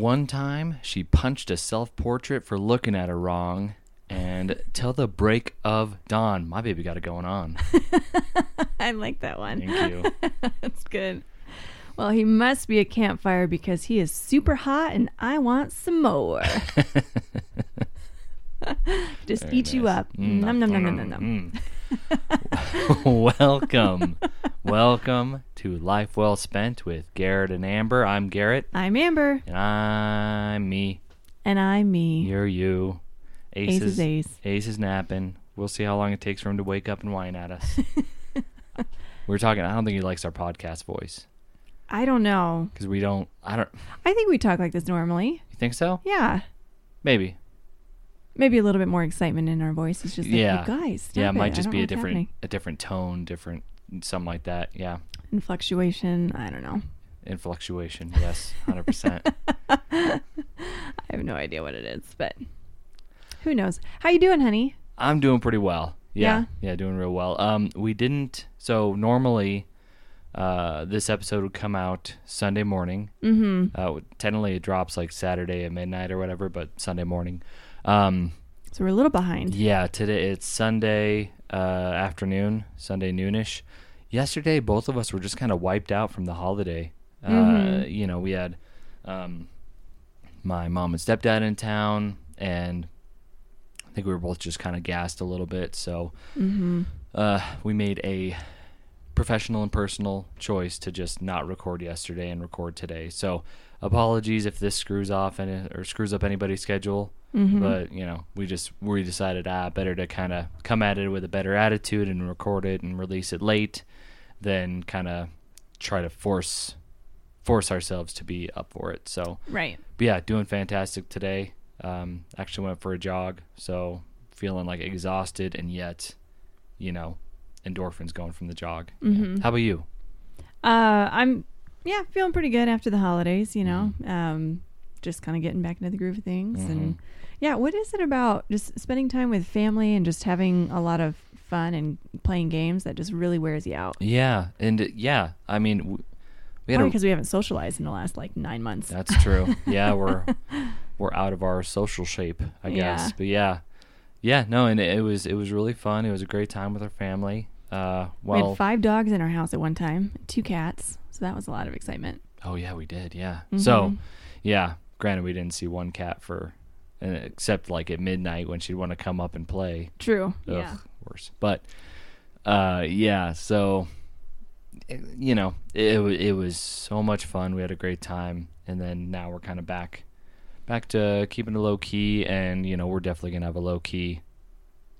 One time, she punched a self portrait for looking at her wrong. And till the break of dawn, my baby got it going on. I like that one. Thank you. That's good. Well, he must be a campfire because he is super hot and I want some more. Just Very eat you up. Mm, Num num num num num num. mm. welcome, welcome to Life Well Spent with Garrett and Amber. I'm Garrett, I'm Amber and I'm me. and I'm me. You're you. Ace, Ace is is ace. Ace is napping. We'll see how long it takes for him to wake up and whine at us. We're talking. I don't think he likes our podcast voice I don't know. because we don't. I don't. I think we talk like this normally. You think so? Yeah. Maybe. Maybe a little bit more excitement in our voice. It's just like, Yeah. you guys. Yeah, it it. might I just be a different, happening. a different tone, different something like that. Yeah, And fluctuation. I don't know. in fluctuation. Yes, hundred percent. I have no idea what it is, but who knows? How you doing, honey? I'm doing pretty well. Yeah, Yeah? yeah, doing real well. Um, we didn't. So normally, uh, this episode would come out Sunday morning. Mm-hmm. Uh, technically, it drops like Saturday at midnight or whatever, but Sunday morning. Um, So we're a little behind. yeah, today it's Sunday uh, afternoon, Sunday noonish. Yesterday, both of us were just kind of wiped out from the holiday. Uh, Mhm. you know, we had um, my mom and stepdad in town, and I think we were both just kind of gassed a little bit. So Mm-hmm. uh, we made a professional and personal choice to just not record yesterday and record today. So apologies if this screws off any, or screws up anybody's schedule. Mm-hmm. But you know, we just we decided ah better to kind of come at it with a better attitude and record it and release it late, than kind of try to force force ourselves to be up for it. So right. but yeah, doing fantastic today. Um, actually went for a jog, so feeling like exhausted and yet, you know, endorphins going from the jog. Yeah. Mhm. How about you? Uh, I'm yeah feeling pretty good after the holidays. You know, Mm-hmm. um, just kind of getting back into the groove of things, and Mhm. yeah, what is it about just spending time with family and just having a lot of fun and playing games that just really wears you out? Yeah, and uh, yeah, I mean, we had because we haven't socialized in the last like nine months. That's true. yeah, we're we're out of our social shape, I guess. Yeah. But yeah, yeah, no, and it, it was it was really fun. It was a great time with our family. Uh, we had five dogs in our house at one time, two cats, so that was a lot of excitement. oh yeah, we did. Yeah. Mhm. So, yeah. Granted, we didn't see one cat for, uh, except like at midnight when she'd want to come up and play. True. Ugh, Yeah. Worse. But, uh, yeah. So, you know, it it was so much fun. We had a great time, and then now we're kind of back, back to keeping it low key, and you know, we're definitely gonna have a low key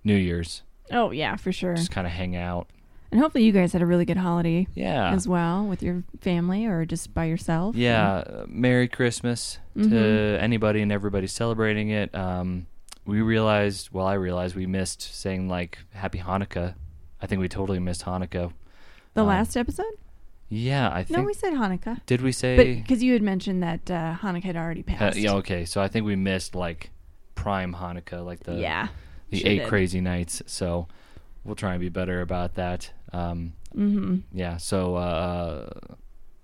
New Year's. Oh yeah, for sure. Just kind of hang out. And hopefully you guys had a really good holiday Yeah. as well with your family or just by yourself. Yeah, uh, Merry Christmas to Mhm. anybody and everybody celebrating it. Um, we realized, well, I realized we missed saying like Happy Hanukkah. I think we totally missed Hanukkah. The Um, last episode? Yeah, I think. No, we said Hanukkah. did we say? because you had mentioned that uh, Hanukkah had already Uh, passed. yeah, okay. So I think we missed like prime Hanukkah, like the yeah. the eight did. crazy nights. So we'll try and be better about that. Um, Mm-hmm. yeah. So uh,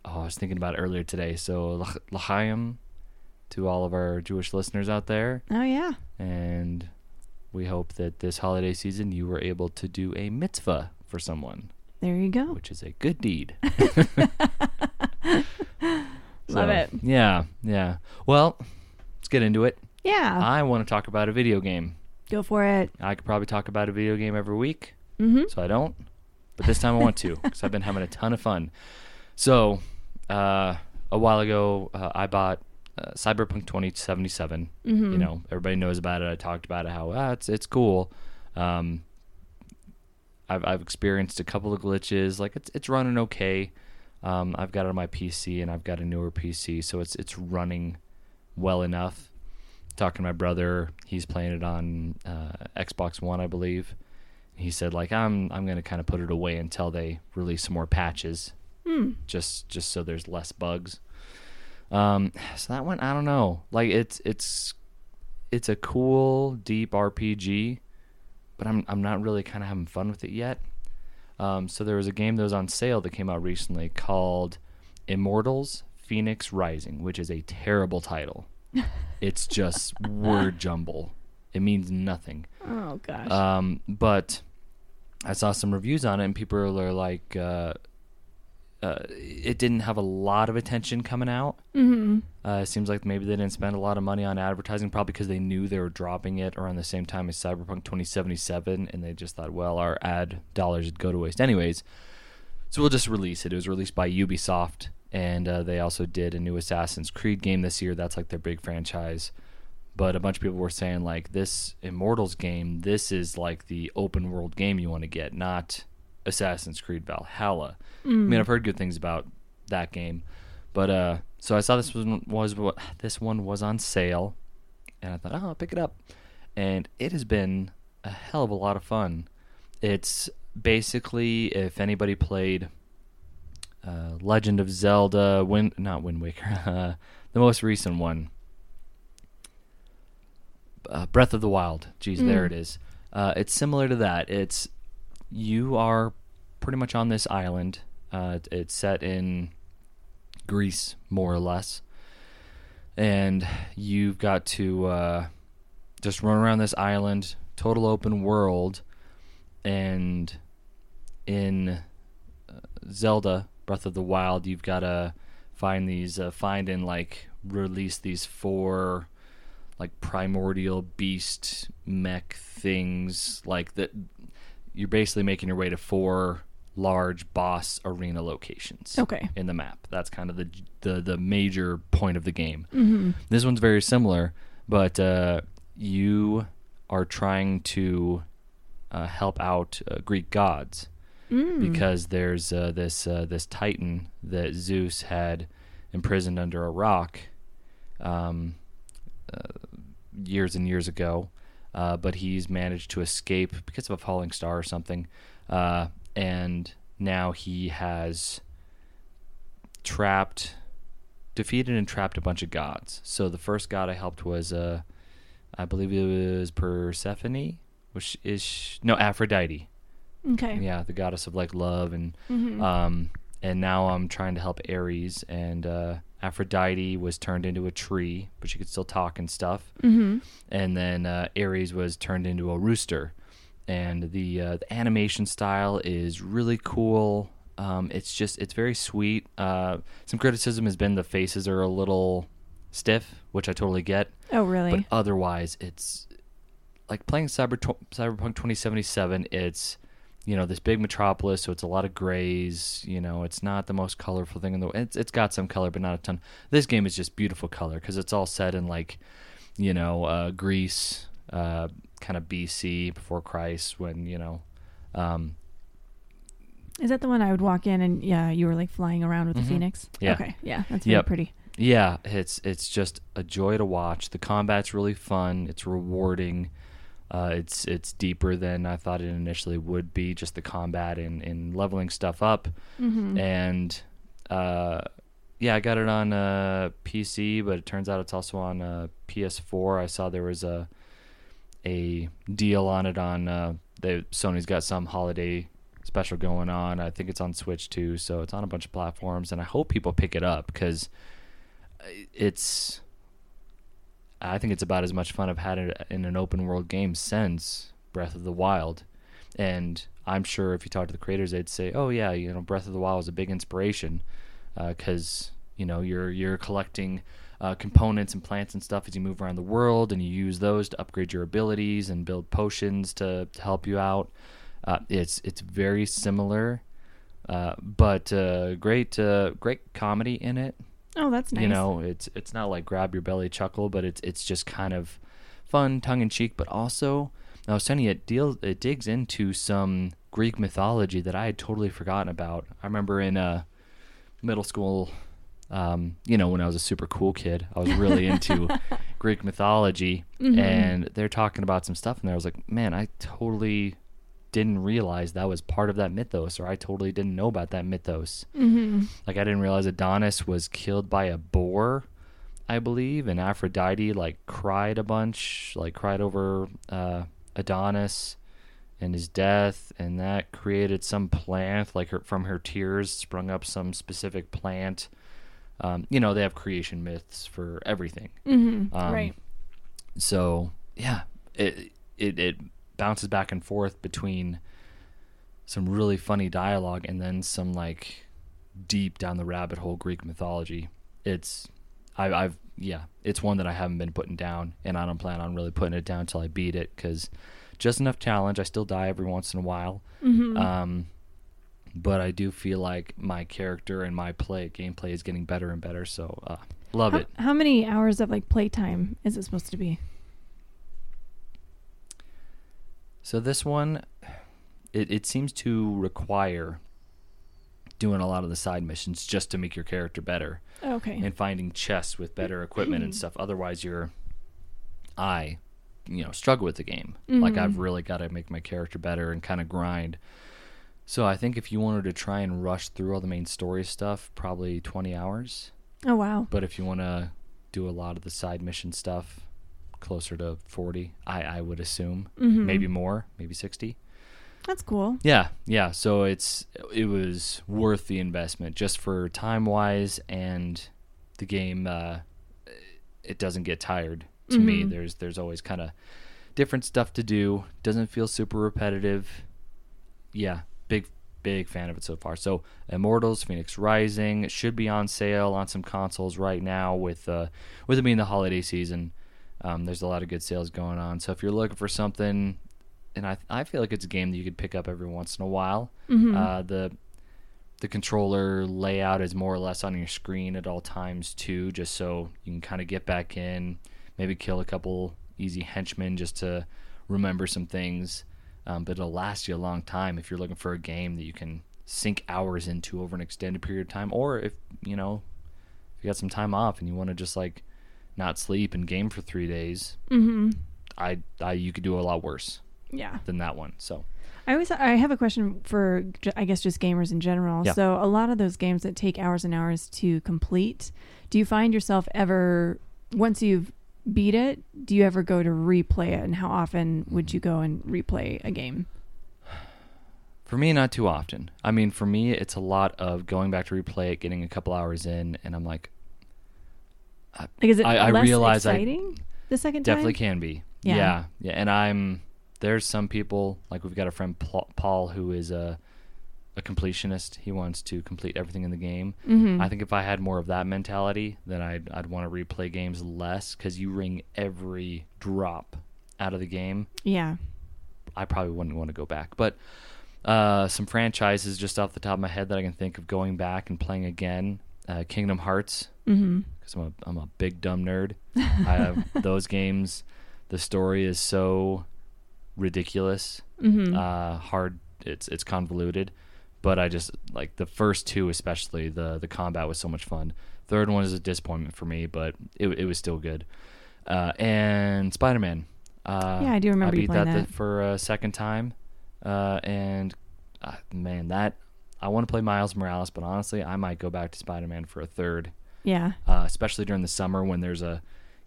oh, I was thinking about it earlier today. So L'ch- l'chaim to all of our Jewish listeners out there. Oh yeah. And we hope that this holiday season you were able to do a mitzvah for someone, There you go. which is a good deed. Love it. Yeah, yeah. Well, let's get into it. Yeah. I want to talk about a video game. Go for it. I could probably talk about a video game every week, Mm-hmm. so I don't. But this time I want to because I've been having a ton of fun. So, uh, a while ago, uh, I bought uh, Cyberpunk 2077. Mm-hmm. you know everybody knows about it i talked about it how ah, it's it's cool um i've i've experienced a couple of glitches like it's it's running okay um i've got it on my pc and i've got a newer pc so it's it's running well enough talking to my brother he's playing it on uh, xbox one i believe he said like i'm i'm going to kind of put it away until they release some more patches Hmm. just just so there's less bugs. Um, so that one I don't know. Like it's it's it's a cool deep RPG, but I'm I'm not really kind of having fun with it yet. Um, so there was a game that was on sale that came out recently called Immortals: Fenyx Rising, which is a terrible title. it's just word jumble. It means nothing. Oh gosh. Um, but I saw some reviews on it, and people are like, uh, uh, it didn't have a lot of attention coming out. mm-hmm. Uh, it seems like maybe they didn't spend a lot of money on advertising, probably because they knew they were dropping it around the same time as Cyberpunk 2077, and they just thought, well, our ad dollars would go to waste anyways. So we'll just release it. It was released by Ubisoft, and uh, they also did a new Assassin's Creed game this year. That's like their big franchise. But a bunch of people were saying, like, this Immortals game, this is like the open world game you want to get, not Assassin's Creed Valhalla. I mean, I've heard good things about that game, but uh, so I saw this one was what this one was on sale, and I thought, oh, I'll pick it up, and it has been a hell of a lot of fun. It's basically if anybody played uh, Legend of Zelda, Wind not Wind Waker, uh, the most recent one, uh, Breath of the Wild. Geez, there Mm. it is. Uh, it's similar to that. It's you are pretty much on this island. Uh, it's set in Greece, more or less, and you've got to uh, just run around this island, total open world, and in uh, Zelda Breath of the Wild, you've got to find these, uh, find and like release these four like primordial beast mech things like that you're basically making your way to four large boss arena locations Okay. in the map that's kind of the the, the major point of the game Mm-hmm. this one's very similar but uh, you are trying to uh, help out uh, greek gods Mm. because there's uh, this uh, this titan that Zeus had imprisoned under a rock um, uh, years and years ago, uh, but he's managed to escape because of a falling star or something, uh, and now he has trapped, defeated and trapped a bunch of gods. So the first god I helped was, uh, I believe it was Persephone, which is no Aphrodite. Okay. Yeah, the goddess of like love and Mm-hmm. um and now I'm trying to help Ares and uh Aphrodite was turned into a tree, but she could still talk and stuff. mm-hmm. And then uh, Ares was turned into a rooster. And the uh, the animation style is really cool. Um, it's just it's very sweet. Uh, some criticism has been the faces are a little stiff, which I totally get. Oh, really? But otherwise, it's like playing Cyber Cyberpunk 2077. It's you know this big metropolis, so it's a lot of grays. You know, it's not the most colorful thing in the. It's it's got some color, but not a ton. This game is just beautiful color because it's all set in like, you know, uh, Greece, uh, kind of BC before Christ, when you know. Um, Is that the one I would walk in and yeah, you were like flying around with Mhm. the phoenix? Yeah. Okay. Yeah, that's very Yep. pretty. Yeah, it's it's just a joy to watch. The combat's really fun. It's rewarding. Uh, it's it's deeper than I thought it initially would be. Just the combat and, and leveling stuff up, Mm-hmm. and uh, yeah, I got it on uh, PC, but it turns out it's also on uh, PS4. I saw there was a a deal on it on uh, they Sony's got some holiday special going on. I think it's on Switch too, so it's on a bunch of platforms, and I hope people pick it up because it's. I think it's about as much fun I've had in an open world game since Breath of the Wild, and I'm sure if you talk to the creators, they'd say, "Oh yeah, you know, Breath of the Wild was a big inspiration because you know you're you're collecting uh, components and plants and stuff as you move around the world, and you use those to upgrade your abilities and build potions to, to help you out. Uh, it's it's very similar, uh, but uh, great uh, great comedy in it. Oh, that's nice. You know, it's it's not like grab your belly chuckle, but it's it's just kind of fun, tongue in cheek, but also I was telling you it deals it digs into some Greek mythology that I had totally forgotten about. I remember in uh, middle school, um, you know, when I was a super cool kid, I was really into Greek mythology, Mhm. and they're talking about some stuff, and there I was like, man, I totally didn't realize that was part of that mythos, or I totally didn't know about that mythos. Mm-hmm. Like I didn't realize Adonis was killed by a boar, I believe, and Aphrodite like cried a bunch, like cried over uh, Adonis and his death, and that created some plant. Like her, from her tears sprung up some specific plant Um, you know, they have creation myths for everything. Mm-hmm. Um, right. So yeah, it it it bounces back and forth between some really funny dialogue and then some like deep down the rabbit hole Greek mythology. It's I, I've yeah, it's one that I haven't been putting down, and I don't plan on really putting it down until I beat it because just enough challenge. I still die every once in a while, Mm-hmm. um, but I do feel like my character and my play gameplay is getting better and better. So uh, love how, it. how many hours of like playtime is it supposed to be? So this one, it, it seems to require doing a lot of the side missions just to make your character better Okay. and finding chests with better equipment and stuff. Otherwise, you're, I, you know, struggle with the game. Like Mhm. I've really got to make my character better and kind of grind. So I think if you wanted to try and rush through all the main story stuff, probably 20 hours. oh wow. But if you want to do a lot of the side mission stuff, closer to 40, I, I would assume. Mm-hmm. Maybe more, maybe 60. That's cool. Yeah, yeah. So it's it was worth the investment just for time wise, and the game uh, it doesn't get tired to me. Mhm. There's there's always kind of different stuff to do. Doesn't feel super repetitive. Yeah, big big fan of it so far. So Immortals, Fenyx Rising should be on sale on some consoles right now with uh with it being the holiday season. Um, there's a lot of good sales going on. So if you're looking for something and I I feel like it's a game that you could pick up every once in a while. Mm-hmm. Uh, the the controller layout is more or less on your screen at all times too, just so you can kind of get back in, maybe kill a couple easy henchmen just to remember some things. Um, but it'll last you a long time if you're looking for a game that you can sink hours into over an extended period of time, or if you know if you got some time off and you want to just like not sleep and game for three days, mm-hmm. I, I you could do a lot worse Yeah. than that one. So I always I have a question for I guess just gamers in general. Yeah. So a lot of those games that take hours and hours to complete, do you find yourself ever once you've beat it, do you ever go to replay it and how often would you go and replay a game? For me, not too often. I mean, for me, it's a lot of going back to replay it, getting a couple hours in, and I'm like, Like is it I- I less realize I exciting the second definitely time? can be. Yeah. yeah, yeah. And I'm there's some people like we've got a friend Paul who is a a completionist. He wants to complete everything in the game. Mm-hmm. I think if I had more of that mentality, then I'd I'd want to replay games less because you wring every drop out of the game. yeah. I probably wouldn't want to go back. But uh, some franchises just off the top of my head that I can think of going back and playing again. Uh, Kingdom Hearts, Mm-hmm. Because I'm a, I'm a big dumb nerd. I have those games. The story is so ridiculous, Mm-hmm. uh, hard. It's it's convoluted, but I just like the first two, especially the the combat was so much fun. Third one is a disappointment for me, but it it was still good. Uh, and Spider Man. Uh, Yeah, I do remember I beat that, that. The, for a second time, uh, and uh, man, that I want to play Miles Morales, but honestly, I might go back to Spider Man for a third, yeah. uh, especially during the summer when there's a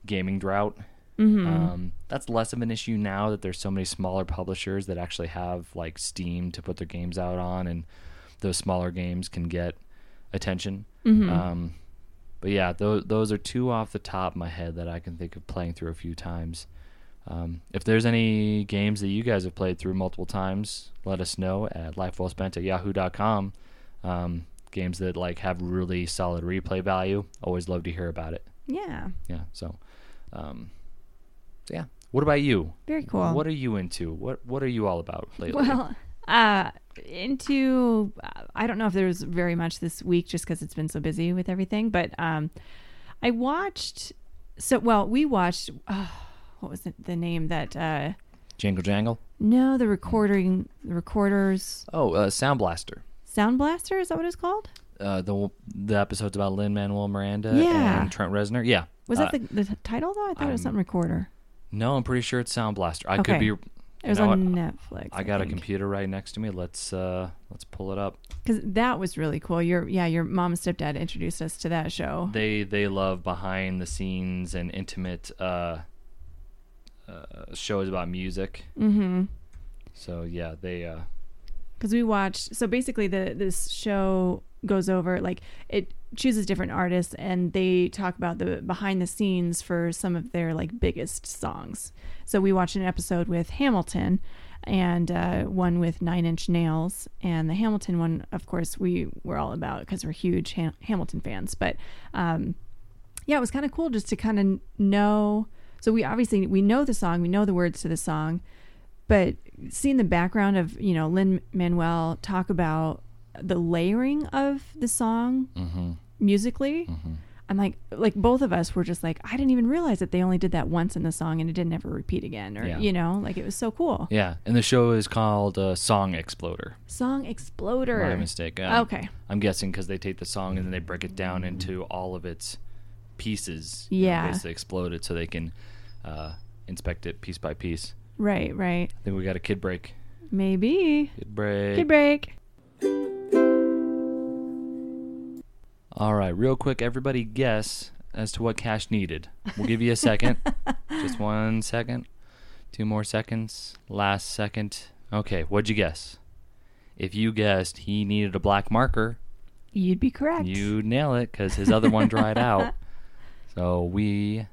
gaming drought. Mm-hmm. Um, that's less of an issue now that there's so many smaller publishers that actually have like Steam to put their games out on, and those smaller games can get attention. mm-hmm. Um, but yeah, those those are two off the top of my head that I can think of playing through a few times. Um, if there's any games that you guys have played through multiple times, let us know at lifewellspent at yahoo.com. Um, games that like have really solid replay value, always love to hear about it. yeah. Yeah. So, um, so yeah. What about you? Very cool. What are you into? What What are you all about lately? Well, uh, into I don't know if there's very much this week just because it's been so busy with everything, but um, I watched. So well, we watched. Uh, what was the, the name that? Uh, Jangle Jangle. no, the recording, the recorders, Oh, uh, Sound Blaster. Sound Blaster. Is that what it's called? Uh, the the episodes about Lin Manuel Miranda Yeah. and Trent Reznor. Yeah. Was Uh, that the, the title though? I thought it was something recorder. No, I'm pretty sure it's Sound Blaster. I Okay. could be. It was know on what? Netflix. I got a computer right next to me. Let's uh let's pull it up. because that was really cool. Your yeah, your mom and stepdad introduced us to that show. They they love behind the scenes and intimate uh, uh shows about music. Mm-hmm. So yeah, they uh because we watched so basically the this show goes over like it chooses different artists and they talk about the behind the scenes for some of their like biggest songs. So we watched an episode with Hamilton and uh, one with Nine Inch Nails. And the Hamilton one, of course, we were all about because we're huge Ham- Hamilton fans. But um, yeah, it was kind of cool just to kind of know. So we obviously we know the song, we know the words to the song, but seeing the background of you know Lin Manuel talk about the layering of the song Mm-hmm. musically. I'm like, like both of us were just like, I didn't even realize that they only did that once in the song and it didn't ever repeat again, or Yeah. you know, like it was so cool. Yeah, and the show is called uh, Song Exploder. Song Exploder. My mistake. Um, Okay. I'm guessing because they take the song and then they break it down into all of its pieces. you know, Yeah. basically explode it so they can uh, inspect it piece by piece. Right, right. I think we got a kid break. Maybe. Kid break. Kid break. All right, real quick, everybody guess as to what Cash needed. We'll give you a second. Just one second. Two more seconds. Last second. Okay, what'd you guess? If you guessed he needed a black marker, You'd be correct. You'd nail it because his other one dried out. So we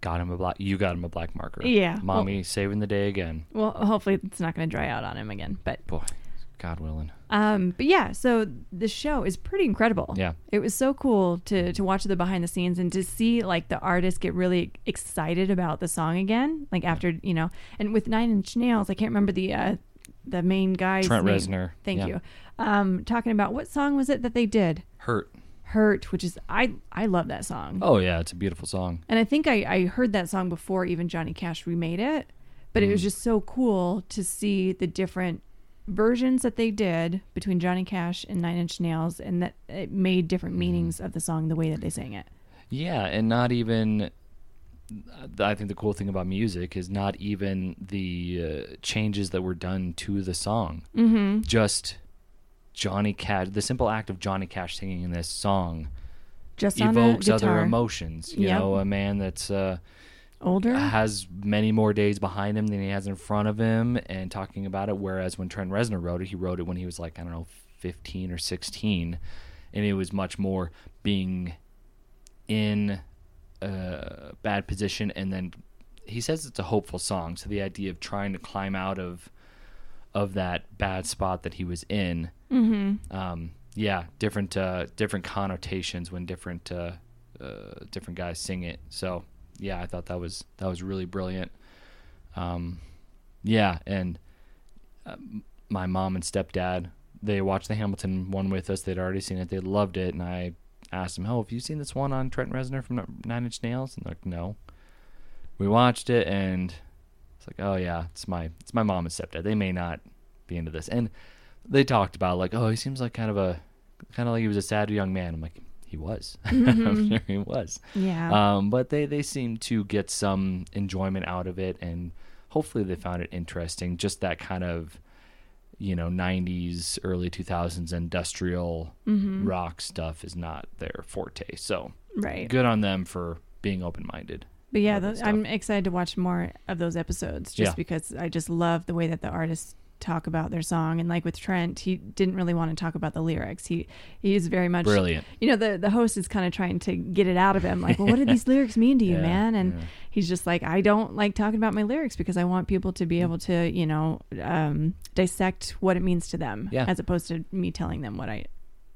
got him a black. You got him a black marker. Yeah, well- mommy saving the day again. Well, hopefully it's not going to dry out on him again, but Boy, God willing. Um, but yeah, so the show is pretty incredible. Yeah. It was so cool to to watch the behind the scenes and to see like the artists get really excited about the song again, like after you know, and with Nine Inch Nails, I can't remember the uh the main guy's Trent name. Reznor. Thank Yeah. you. Um, talking about what song was it that they did? Hurt. Hurt, which is I I love that song. Oh yeah, it's a beautiful song. And I think I, I heard that song before even Johnny Cash remade it. But it Mm. was just so cool to see the different versions that they did between Johnny Cash and Nine Inch Nails and that it made different Mm-hmm. meanings of the song the way that they sang it. Yeah, and not even. I think the cool thing about music is not even the uh, changes that were done to the song. Mm-hmm. Just Johnny Cash, the simple act of Johnny Cash singing this song Just evokes other emotions. You Yep. know, a man that's uh, Older? has many more days behind him than he has in front of him, and talking about it. Whereas when Trent Reznor wrote it, he wrote it when he was like I don't know, fifteen or sixteen, and it was much more being in a bad position, and then he says it's a hopeful song. So the idea of trying to climb out of of that bad spot that he was in mm-hmm. um, yeah, different uh, different connotations when different uh, uh, different guys sing it. So yeah, I thought that was that was really brilliant. Um, yeah, and uh, my mom and stepdad they watched the Hamilton one with us. They'd already seen it. They loved it, and I asked them, "Oh, have you seen this one on Trent Reznor from Nine Inch Nails?" And they're like, "No." We watched it, and it's like, "Oh yeah, it's my it's my mom and stepdad. They may not be into this." And they talked about like, oh, he seems like kind of a kind of like he was a sad young man. I'm like, he was. I'm sure he was. Yeah. Um, but they they seem to get some enjoyment out of it, and hopefully they found it interesting. Just that kind of you know 90s early 2000s industrial Mm-hmm. rock stuff is not their forte so right. good on them for being open-minded But yeah, those. I'm excited to watch more of those episodes just Yeah. because I just love the way that the artists talk about their song. And like with Trent, he didn't really want to talk about the lyrics. He he is very much brilliant you know the the host is kind of trying to get it out of him like well what do these lyrics mean to you Yeah, man and yeah. he's just like i don't like talking about my lyrics because i want people to be able to you know um, dissect what it means to them Yeah. as opposed to me telling them what i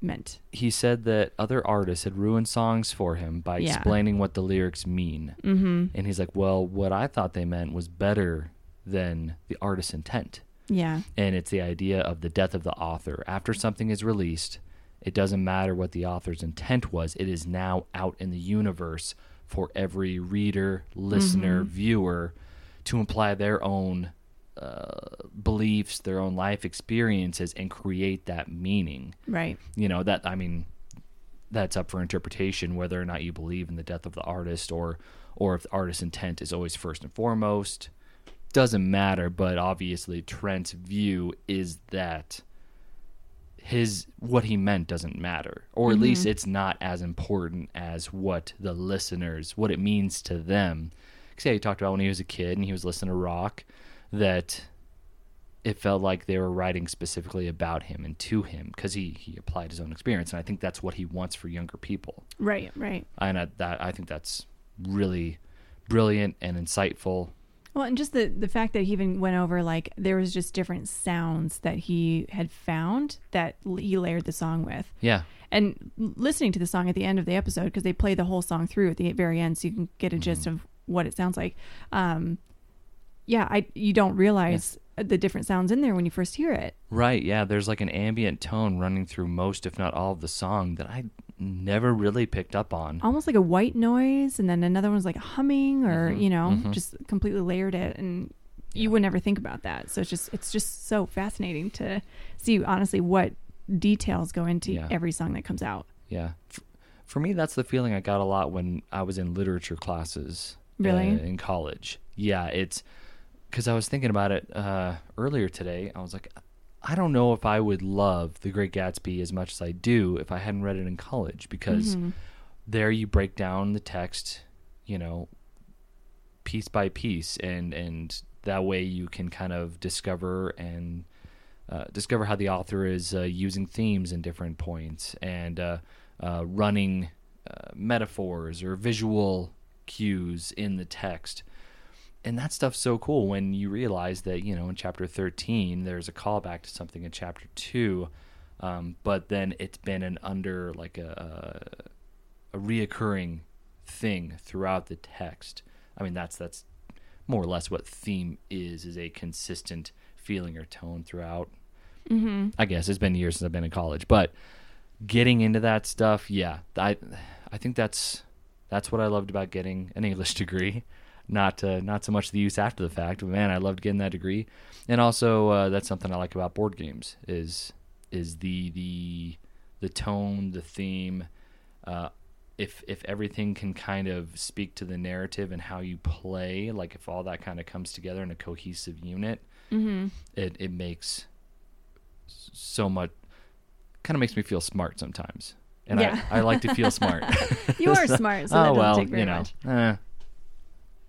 meant he said that other artists had ruined songs for him by Yeah. explaining what the lyrics mean. mm-hmm And he's like, well, what I thought they meant was better than the artist's intent. yeah And it's the idea of the death of the author. After something is released, it doesn't matter what the author's intent was, it is now out in the universe for every reader, listener, viewer to imply their own uh, beliefs, their own life experiences, and create that meaning. Right. You know that i mean that's up for interpretation whether or not you believe in the death of the artist or or if the artist's intent is always first and foremost. Doesn't matter but obviously trent's view is that his what he meant doesn't matter or at least it's not as important as what the listeners what it means to them. Because yeah he talked about when he was a kid and he was listening to rock that it felt like they were writing specifically about him and to him because he he applied his own experience, and I think that's what he wants for younger people. Right, right. And I, that I think that's really brilliant and insightful. Well, and just the the fact that he even went over like there was just different sounds that he had found that he layered the song with. Yeah, And listening to the song at the end of the episode because they play the whole song through at the very end, so you can get a gist Mm-hmm. of what it sounds like. Um, yeah, I you don't realize the different sounds in there when you first hear it. right. Yeah, there's like an ambient tone running through most, if not all, of the song that I never really picked up on. almost like a white noise and then another one was like humming or Mhm, you know mhm. just completely layered it and you would never think about that so it's just it's just so fascinating to see honestly what details go into Yeah. every song that comes out Yeah. For me, that's the feeling I got a lot when I was in literature classes. Really? uh, in college. Yeah, it's because I was thinking about it uh, earlier today. I was like, I don't know if I would love The Great Gatsby as much as I do if I hadn't read it in college because Mhm. there you break down the text, you know, piece by piece, and and that way you can kind of discover and uh, discover how the author is uh, using themes in different points and uh, uh, running uh, metaphors or visual cues in the text. And that stuff's so cool when you realize that, you know, in chapter 13, there's a callback to something in chapter 2, um, but then it's been an under, like a, a reoccurring thing throughout the text. I mean, that's that's more or less what theme is is a consistent feeling or tone throughout. Mm-hmm. I guess it's been years since I've been in college, but getting into that stuff, yeah, I I think that's that's what I loved about getting an English degree. Not uh, not so much the use after the fact, but man, I loved getting that degree, and also uh, that's something I like about board games is is the the the tone, the theme. Uh, if if everything can kind of speak to the narrative and how you play, like if all that kind of comes together in a cohesive unit, Mm-hmm. it it makes so much kind of makes me feel smart sometimes and Yeah. I, I like to feel smart you are smart so oh well you know eh,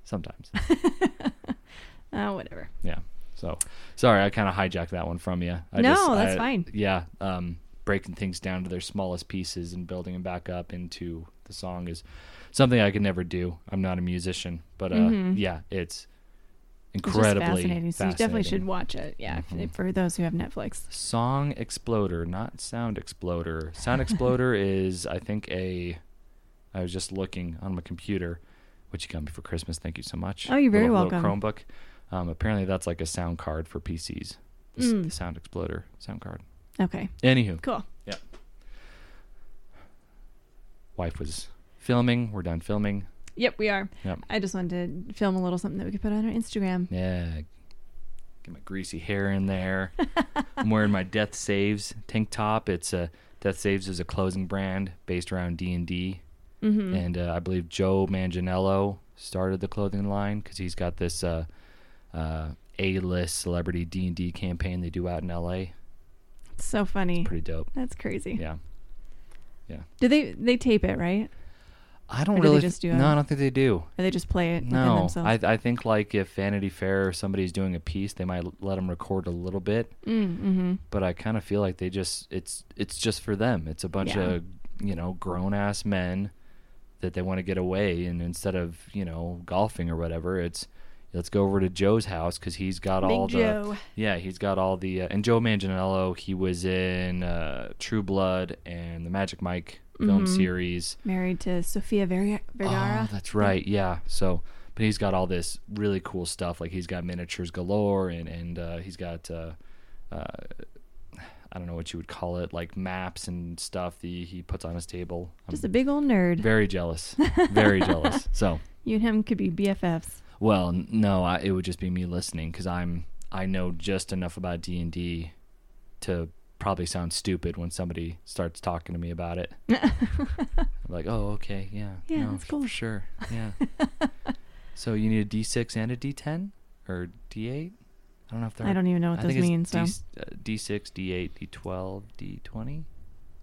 sometimes oh whatever yeah so sorry i kind of hijacked that one from you I No, that's I- fine. yeah um breaking things down to their smallest pieces and building them back up into the song is something i could never do i'm not a musician but uh Mhm. yeah it's it's just incredibly fascinating so you definitely should watch it yeah Mhm. for those who have netflix Song Exploder, not Sound Exploder. Sound Exploder is, I think, a. I was just looking on my computer, which you got me for Christmas. Thank you so much. Oh, you're very Little- little welcome. Chromebook. Um, apparently, that's like a sound card for PCs. This, Mm. The Sound Exploder sound card. okay Anywho, cool Yeah. wife was filming. We're done filming. yep we are Yep. i just wanted to film a little something that we could put on our instagram Yeah. Get my greasy hair in there. I'm wearing my Death Saves tank top. It's a Death Saves is a clothing brand based around D and D, mm-hmm. and uh, I believe Joe Manganiello started the clothing line because he's got this uh, uh, A-list celebrity D and D campaign they do out in L.A. so funny Pretty dope. that's crazy Yeah. Yeah. Do they they tape it right I don't Or do they really. just do no? I don't think they do. or they just play it No, themselves I I think like if Vanity Fair or somebody's doing a piece, they might let them record a little bit. mm-hmm. but I kind of feel like they just it's it's just for them. It's a bunch Yeah. of you know grown ass men that they want to get away, and instead of you know golfing or whatever, it's let's go over to Joe's house because he's got all Big Joe. the yeah he's got all the uh, and Joe Manganiello he was in uh, True Blood and the Magic Mike film Mhm. series. married to Sofia Ver- Vergara. Oh, that's right. Yeah. So, but he's got all this really cool stuff. Like he's got miniatures galore, and and uh, he's got uh, uh, I don't know what you would call it, like maps and stuff. The he puts on his table. I'm Just a big old nerd. very jealous. Very jealous. So, you and him could be BFFs. well, no, I, it would just be me listening because I'm I know just enough about D and D to probably sound stupid when somebody starts talking to me about it. Like, oh, okay, yeah, Yeah, no, that's f- cool. for sure, yeah. so you need a D6 and a D10 or D8? I don't know if they're. I don't even know what I those mean. So D, uh, D6, D8, D12, D20,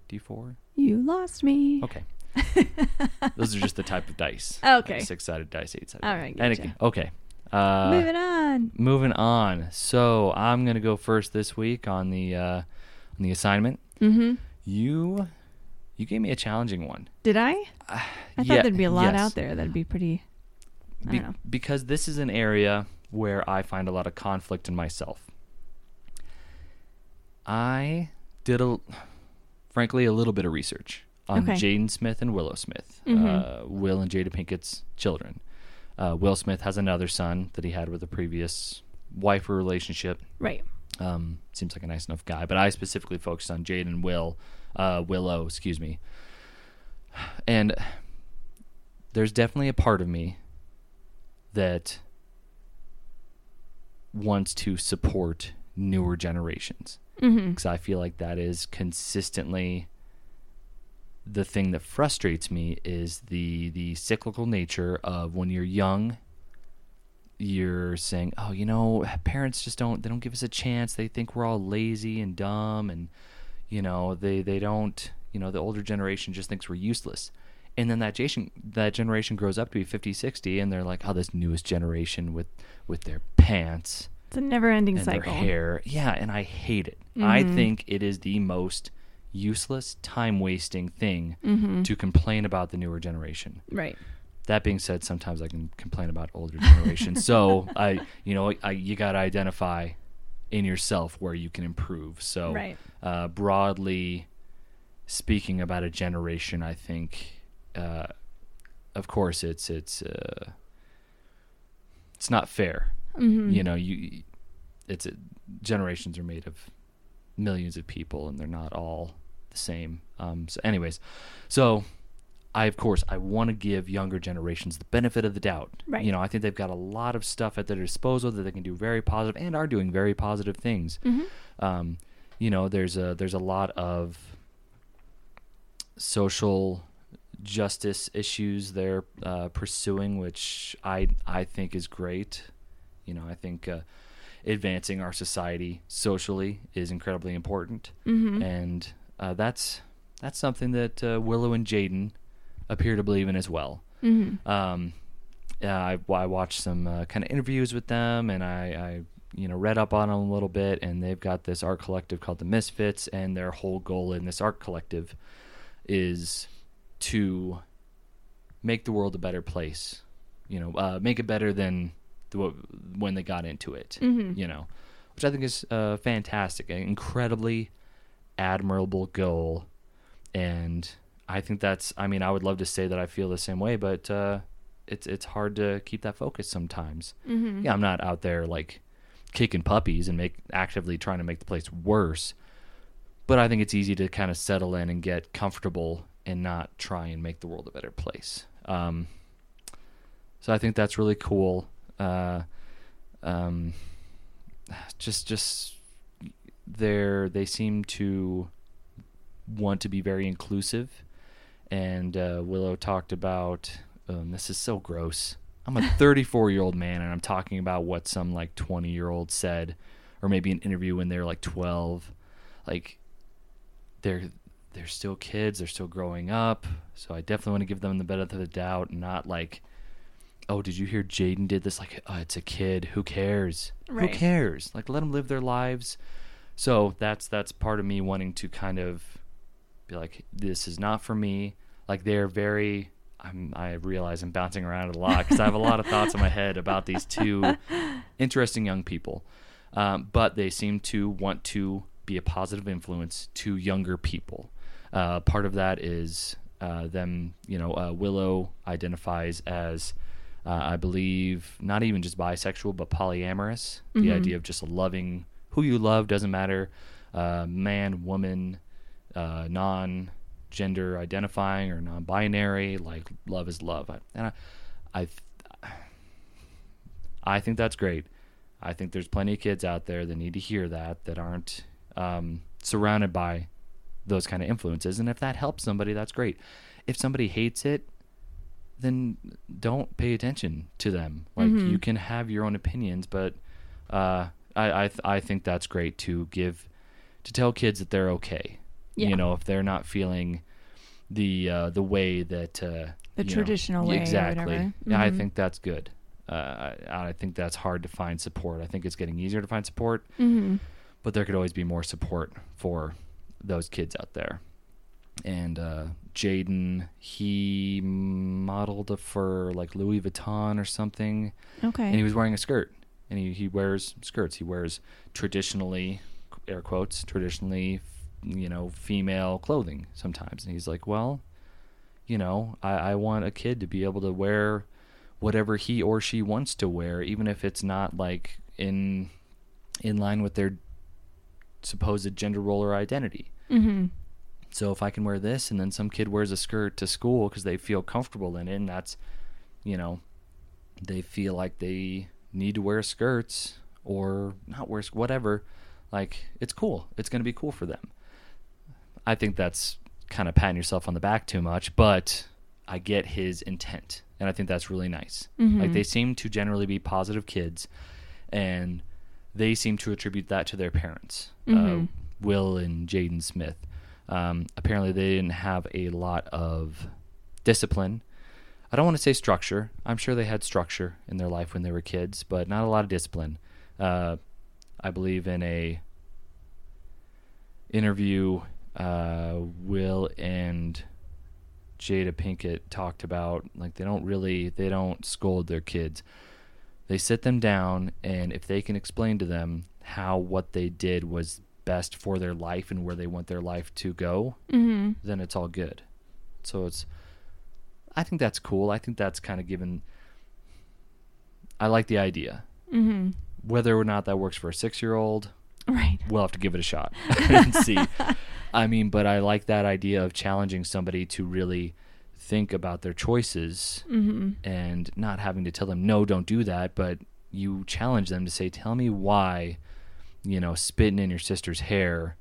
D4. you lost me. Okay, those are just the type of dice. Okay. six sided dice, eight sided. All right, gotcha. okay, Uh, Moving on. moving on. So I'm gonna go first this week on the uh, on the assignment. Mm-hmm. You you gave me a challenging one. Did I? I thought Yeah, there'd be a lot yes. out there that'd be pretty. I Be- don't know. because this is an area where I find a lot of conflict in myself. I did a, frankly, a little bit of research on Okay. Jaden Smith and Willow Smith, Mhm. uh, Will and Jada Pinkett's children. Uh, Will Smith has another son that he had with a previous wife or relationship. Right. Um, seems like a nice enough guy, but I specifically focused on Jade and Will, uh, Willow, excuse me. And there's definitely a part of me that wants to support newer generations. Mm-hmm. because I feel like that is consistently the thing that frustrates me is the the cyclical nature of when you're young you're saying oh you know parents just don't they don't give us a chance. They think we're all lazy and dumb and you know they they don't you know the older generation just thinks we're useless and then that generation that generation grows up to be 50 60 and they're like oh this newest generation with with their pants It's a never-ending cycle. their hair. Yeah, and I hate it. I Mhm. think it is the most useless, time wasting thing Mm-hmm. to complain about the newer generation. Right. That being said, sometimes I can complain about older generations. so I, you know, I, you got to identify in yourself where you can improve. So Right. uh, broadly speaking about a generation, I think, uh, of course, it's it's uh, it's not fair Mm-hmm. you know you it's generations are made of millions of people and they're not all the same um so anyways so i of course i want to give younger generations the benefit of the doubt Right. you know i think they've got a lot of stuff at their disposal that they can do very positive and are doing very positive things Mm-hmm. um you know there's a there's a lot of social justice issues they're uh, pursuing, which I I think is great. You know, I think uh, advancing our society socially is incredibly important, Mm-hmm. and uh, that's that's something that uh, Willow and Jaden appear to believe in as well. Mm-hmm. Um, I, I watched some uh, kind of interviews with them, and I, I, you know, read up on them a little bit. And they've got this art collective called the Misfits, and their whole goal in this art collective is to make the world a better place. You know, uh, make it better than the, when they got into it. Mm-hmm. You know, which I think is uh, fantastic, an incredibly admirable goal, and I think that's. I mean, I would love to say that I feel the same way, but uh, it's it's hard to keep that focus sometimes. Mm-hmm. Yeah, I'm not out there like kicking puppies and make actively trying to make the place worse, but I think it's easy to kind of settle in and get comfortable and not try and make the world a better place. Um, so I think that's really cool. Uh, um, just just they're they seem to want to be very inclusive and uh, willow talked about um, this is so gross i'm a 34 year old man and i'm talking about what some like 20 year old said or maybe an interview when they're like 12 like they're they're still kids they're still growing up so i definitely want to give them the benefit of the doubt and not like oh did you hear jaden did this? Like oh, it's a kid who cares? Right. who cares? Like let them live their lives. So that's that's part of me wanting to kind of be like this is not for me. Like they're very I'm, i realize i'm bouncing around a lot because i have a lot of thoughts in my head about these two interesting young people um, but they seem to want to be a positive influence to younger people uh, part of that is uh, them you know uh, willow identifies as uh, I believe not even just bisexual, but polyamorous. The Mhm. idea of just loving who you love doesn't matter, uh, man, woman, uh, non-gender identifying or non-binary. Like love is love, I, and I, I, I think that's great. I think there's plenty of kids out there that need to hear that that aren't um, surrounded by those kind of influences, and if that helps somebody, that's great. If somebody hates it, then don't pay attention to them. Like Mhm. you can have your own opinions, but uh, I I, th- I think that's great to give to tell kids that they're okay. Yeah. You know, if they're not feeling the uh, the way that uh, The you know- traditional way exactly. Yeah, I think that's good. Uh, I, I think that's hard to find support. I think it's getting easier to find support, Mm-hmm. but there could always be more support for those kids out there. And uh, Jaden, he modeled for like Louis Vuitton or something, Okay. and he was wearing a skirt. And he, he wears skirts. He wears traditionally, air quotes, traditionally, you know, female clothing sometimes. And he's like, well, you know, I, I want a kid to be able to wear whatever he or she wants to wear, even if it's not like in in line with their supposed gender role or identity. mm-hmm. So if I can wear this, and then some kid wears a skirt to school because they feel comfortable in it, and that's, you know, they feel like they need to wear skirts or not wear whatever. Like it's cool. It's going to be cool for them. I think that's kind of patting yourself on the back too much, but I get his intent, and I think that's really nice. Like they seem to generally be positive kids, and they seem to attribute that to their parents, uh, Will and Jaden Smith. Um, apparently, they didn't have a lot of discipline. I don't want to say structure. I'm sure they had structure in their life when they were kids, but not a lot of discipline. Uh, I believe in a interview, uh, Will and Jada Pinkett talked about like they don't really they don't scold their kids. They sit them down and if they can explain to them how what they did was best for their life and where they want their life to go, Mm-hmm. then it's all good. So it's I think that's cool. I think that's kind of given I like the idea. Mm-hmm. Whether or not that works for a 6-year-old, Right. we'll have to give it a shot and see. I mean, but I like that idea of challenging somebody to really think about their choices Mm-hmm. and not having to tell them no, don't do that, but you challenge them to say, "Tell me why, you know, spitting in your sister's hair,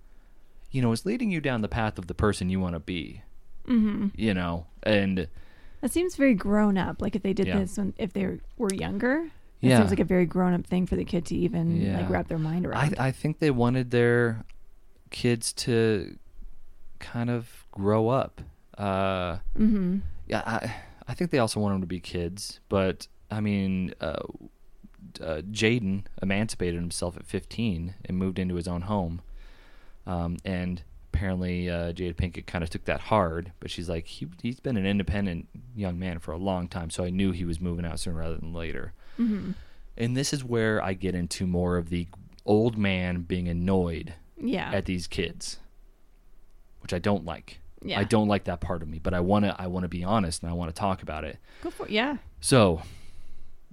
you know, is leading you down the path of the person you want to be." Mm-hmm. You know, and That seems very grown up. Like if they did Yeah. this when if they were younger, it Yeah. seems like a very grown up thing for the kid to even Yeah. like wrap their mind I around. I think they wanted their kids to kind of grow up. Uh, mm-hmm. yeah, I I think they also want them to be kids, but I mean, uh, uh, Jaden emancipated himself at 15 and moved into his own home, um, and apparently uh, Jada Pinkett kind of took that hard. But she's like, he he's been an independent young man for a long time, so I knew he was moving out sooner rather than later. Mm-hmm. And this is where I get into more of the old man being annoyed Yeah. at these kids, which I don't like. Yeah. I don't like that part of me, but I want to I want to be honest and I want to talk about it. Go for it. Yeah. So,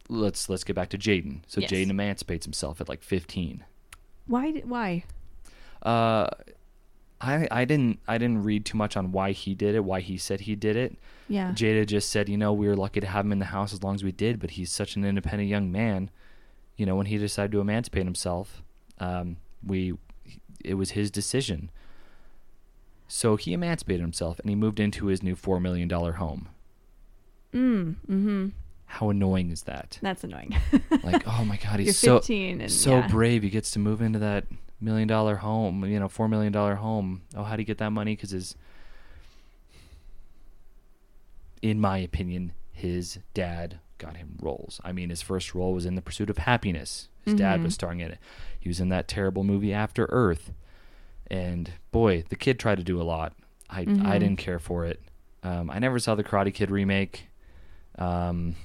let's let's get back to Jaden. So Yes. Jaden emancipates himself at like 15. Why? Why? Uh I I didn't I didn't read too much on why he did it, why he said he did it. Yeah. Jada just said, you know, we were lucky to have him in the house as long as we did, but he's such an independent young man. You know, when he decided to emancipate himself, um, we it was his decision. So he emancipated himself and he moved into his new four million dollar home. mm. Mm-hmm. How annoying is that? That's annoying. Like, oh my god, he's so and so yeah. brave. He gets to move into that million dollar home, you know, four million dollar home. Oh, how do he get that money? Because his, in my opinion, his dad got him roles. I mean, his first role was in The Pursuit of Happyness. His dad Mhm. was starring in it. He was in that terrible movie After Earth, and boy, the kid tried to do a lot. I I Mhm. didn't care for it. Um, I never saw the Karate Kid remake. Um,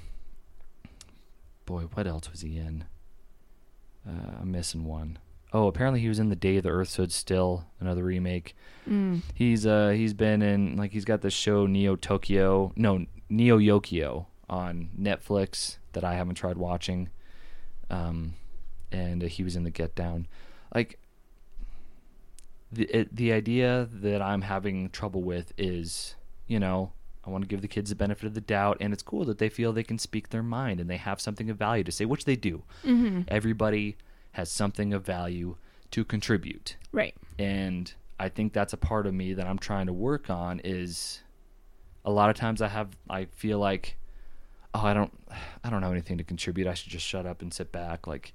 boy, what else was he in? Uh, I'm missing one. Oh, apparently he was in The Day of the Earth Stood Still, another remake. Mm. He's uh he's been in like he's got the show Neo Tokyo, no Neo Yokio on Netflix that I haven't tried watching. Um, and uh, he was in the Get Down. Like the it, the idea that I'm having trouble with is, you know, I want to give the kids the benefit of the doubt, and it's cool that they feel they can speak their mind and they have something of value to say, which they do. Mm-hmm. Everybody has something of value to contribute Right. and i think that's a part of me that i'm trying to work on is a lot of times i have i feel like oh i don't i don't have anything to contribute i should just shut up and sit back like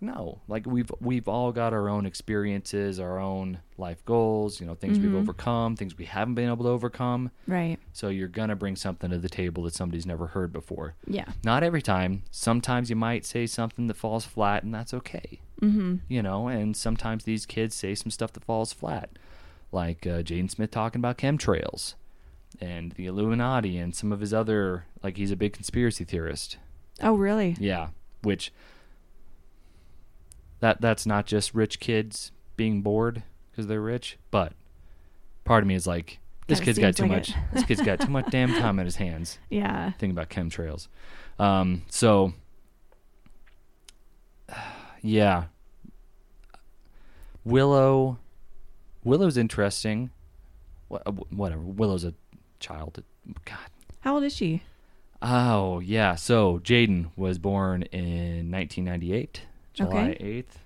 Like no, like we've we've all got our own experiences, our own life goals, you know, things we've Mhm. overcome, things we haven't been able to overcome. Right. So you're gonna bring something to the table that somebody's never heard before. Yeah. Not every time. Sometimes you might say something that falls flat, and that's okay. Mm-hmm. You know, and sometimes these kids say some stuff that falls flat, like uh, Jaden Smith talking about chemtrails and the Illuminati and some of his other like he's a big conspiracy theorist. Oh, really? Yeah, which that that's not just rich kids being bored because they're rich, but part of me is like this kid's got too like much. this kid's got too much damn time in his hands Yeah. thinking about chemtrails. Um, so yeah, Willow. Willow's interesting. Whatever. Willow's a child. God. How old is she? Oh yeah. So Jaden was born in 1998, July Okay. 8th.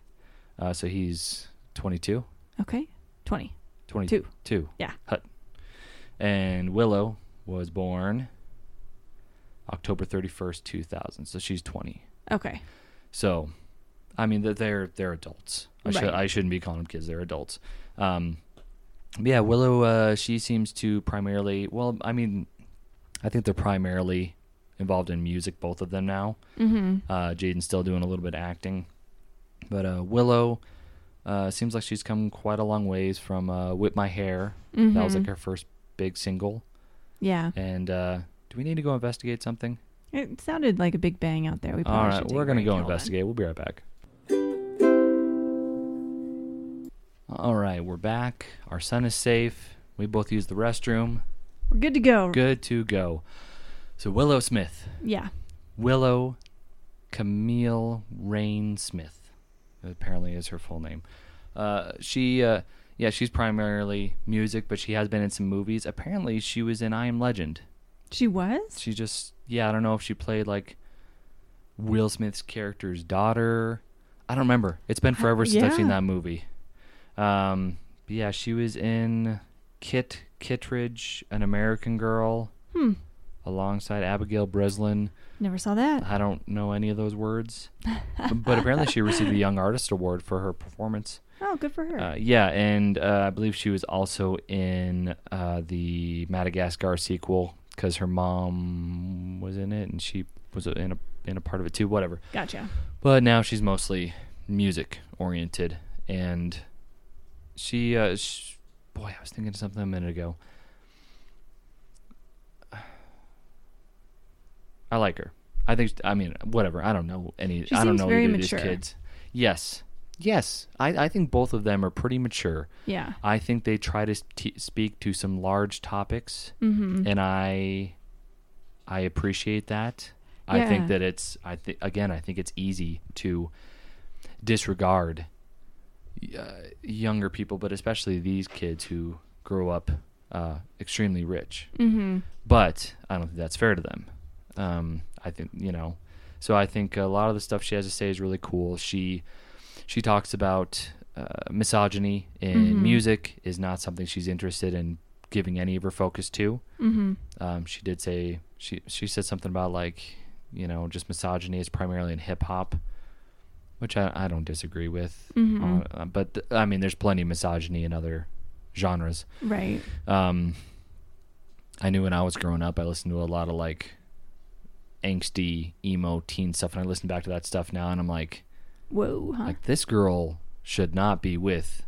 Uh, so he's 22. Okay. 20. 22. Two. Two. Yeah. Hut. And Willow was born October 31st, 2000. So she's 20. Okay. So, I mean, that they're they're adults. I, should, Right. I shouldn't be calling them kids. They're adults. Um, but yeah, Willow. Uh, she seems to primarily. Well, I mean, I think they're primarily involved in music. Both of them now. Mm-hmm. Uh, Jaden's still doing a little bit of acting, but uh, Willow uh, seems like she's come quite a long ways from uh, "Whip My Hair." mm-hmm. That was like her first big single. Yeah. And uh, do we need to go investigate something? It sounded like a big bang out there. We probably All right, should we're gonna go on. investigate. We'll be right back. All right, we're back. Our son is safe. We both used the restroom. We're good to go. Good to go. So Willow Smith, Yeah. Willow Camille Rain Smith, apparently is her full name. Uh, she, uh, yeah, she's primarily music, but she has been in some movies. Apparently, she was in I Am Legend. She was? She just, yeah, I don't know if she played like Will Smith's character's daughter. I don't remember. It's been forever since I've seen that movie. Um, but yeah, she was in Kit Kittredge, an American Girl, Hmm. Alongside Abigail Breslin. Never saw that. I don't know any of those words, but apparently she received the Young Artist Award for her performance. Oh, good for her. Uh, yeah, and uh, I believe she was also in uh, the Madagascar sequel because her mom was in it, and she was in a in a part of it too. Whatever. gotcha. But now she's mostly music oriented, and she, uh, sh boy, I was thinking of something a minute ago. I like her. I think. I mean, whatever. I don't know any. She I don't seems know very either of these kids. Yes, yes. I I think both of them are pretty mature. Yeah. I think they try to t- speak to some large topics, Mm-hmm. and I I appreciate that. I think that it's I think again I think it's easy to disregard uh, younger people, but especially these kids who grow up uh, extremely rich. Mm-hmm. But I don't think that's fair to them. Um, I think you know. So I think a lot of the stuff she has to say is really cool. She she talks about uh, misogyny in Mhm. music is not something she's interested in giving any of her focus to. Mm-hmm. Um, she did say she she said something about like you know just misogyny is primarily in hip hop, which I, I don't disagree with. Mhm. Uh, but th- I mean, there's plenty of misogyny in other genres. Right. Um, I knew when I was growing up, I listened to a lot of like angsty emo teen stuff, and I listen back to that stuff now, and I'm like, Whoa. Huh? like this girl should not be with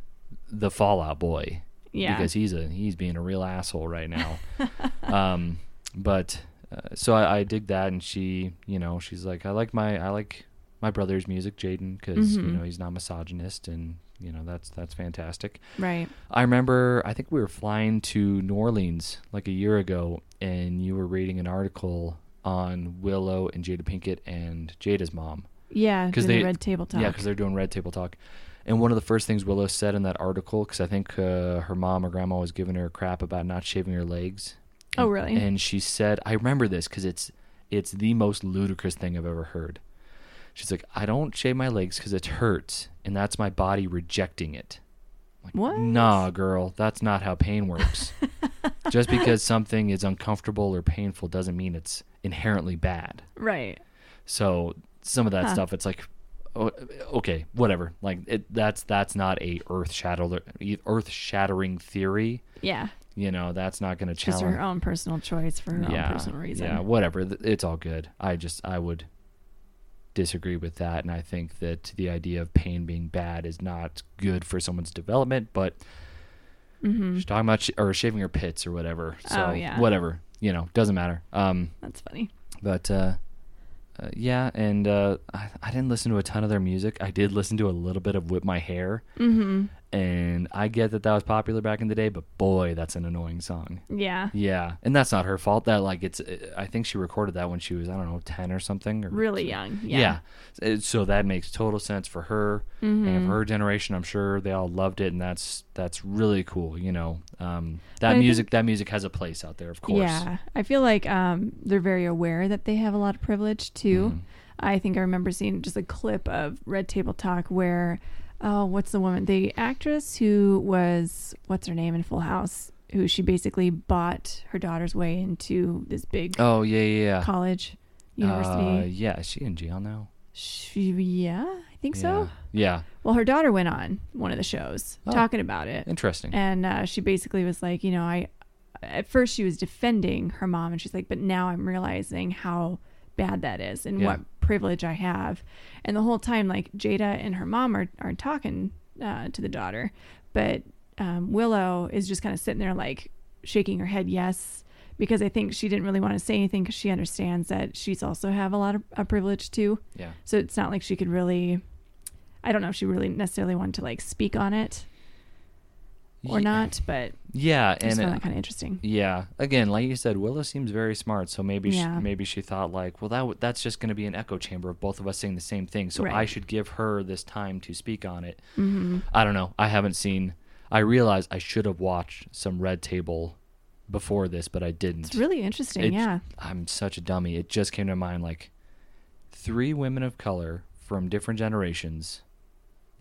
the Fall Out Boy yeah. because he's a he's being a real asshole right now. um, but uh, so I, I dig that, and she, you know, she's like, I like my I like my brother's music, Jaden, because you Mhm. know he's not misogynist, and you know that's that's fantastic. right. I remember I think we were flying to New Orleans like a year ago, and you were reading an article on Willow and Jada Pinkett and Jada's mom. Yeah. 'Cause Because they- the red table talk. Yeah, because they're doing Red Table Talk. And one of the first things Willow said in that article, because I think uh, her mom or grandma was giving her crap about not shaving her legs. Oh, really? And she said, I remember this because it's it's the most ludicrous thing I've ever heard. She's like, I don't shave my legs because it hurts, and that's my body rejecting it. Like, What? Nah, girl, that's not how pain works. Just because something is uncomfortable or painful doesn't mean it's inherently bad. right. So some of that Huh. stuff, it's like, oh, okay, whatever. Like it, that's that's not a earth shatter earth shattering theory. Yeah. You know, that's not going to challenge. her own personal choice for her yeah, own personal reason. yeah, whatever. It's all good. I just I would disagree with that, and I think that the idea of pain being bad is not good for someone's development. But hmm she's talking about sh- or shaving her pits or whatever. So Oh, yeah. whatever. You know, doesn't matter. Um, That's funny. but uh, uh, yeah, and uh, I, I didn't listen to a ton of their music. I did listen to a little bit of "Whip My Hair," hmm and I get that that was popular back in the day. But boy, that's an annoying song. Yeah. Yeah, and that's not her fault. That like it's. I think she recorded that when she was I don't know ten or something. Or Really young. Yeah. Yeah. So that makes total sense for her and Mhm. for her generation. I'm sure they all loved it, and that's that's really cool. You know, um, that music that music has a place out there, of course. Yeah, I feel like um, they're very aware that they have a lot of privilege too. Mhm. I think I remember seeing just a clip of Red Table Talk where, oh, what's the woman? The actress who was what's her name in Full House, who she basically bought her daughter's way into this big Oh yeah, yeah, yeah. college Uh, university. yeah, is she in jail now? She, yeah, I think so. Yeah. Well, her daughter went on one of the shows Oh. talking about it. Interesting. and uh, she basically was like, you know, I at first she was defending her mom, and she's like, but now I'm realizing how bad that is and Yeah. what privilege I have. And the whole time, like Jada and her mom are are talking uh, to the daughter, but um, Willow is just kind of sitting there like shaking her head yes. Because I think she didn't really want to say anything because she understands that she's also have a lot of a privilege too. yeah. So it's not like she could really, I don't know if she really necessarily wanted to like speak on it or not, but Yeah, and uh, that kind of interesting. yeah, again, like you said, Willow seems very smart. So maybe Yeah. she, maybe she thought like, well, that w- that's just going to be an echo chamber of both of us saying the same thing. So I should give her this time to speak on it. hmm I don't know. I haven't seen. I realize I should have watched some Red Table before this, but I didn't. It's really interesting. It- yeah. I'm such a dummy. It just came to mind like three women of color from different generations.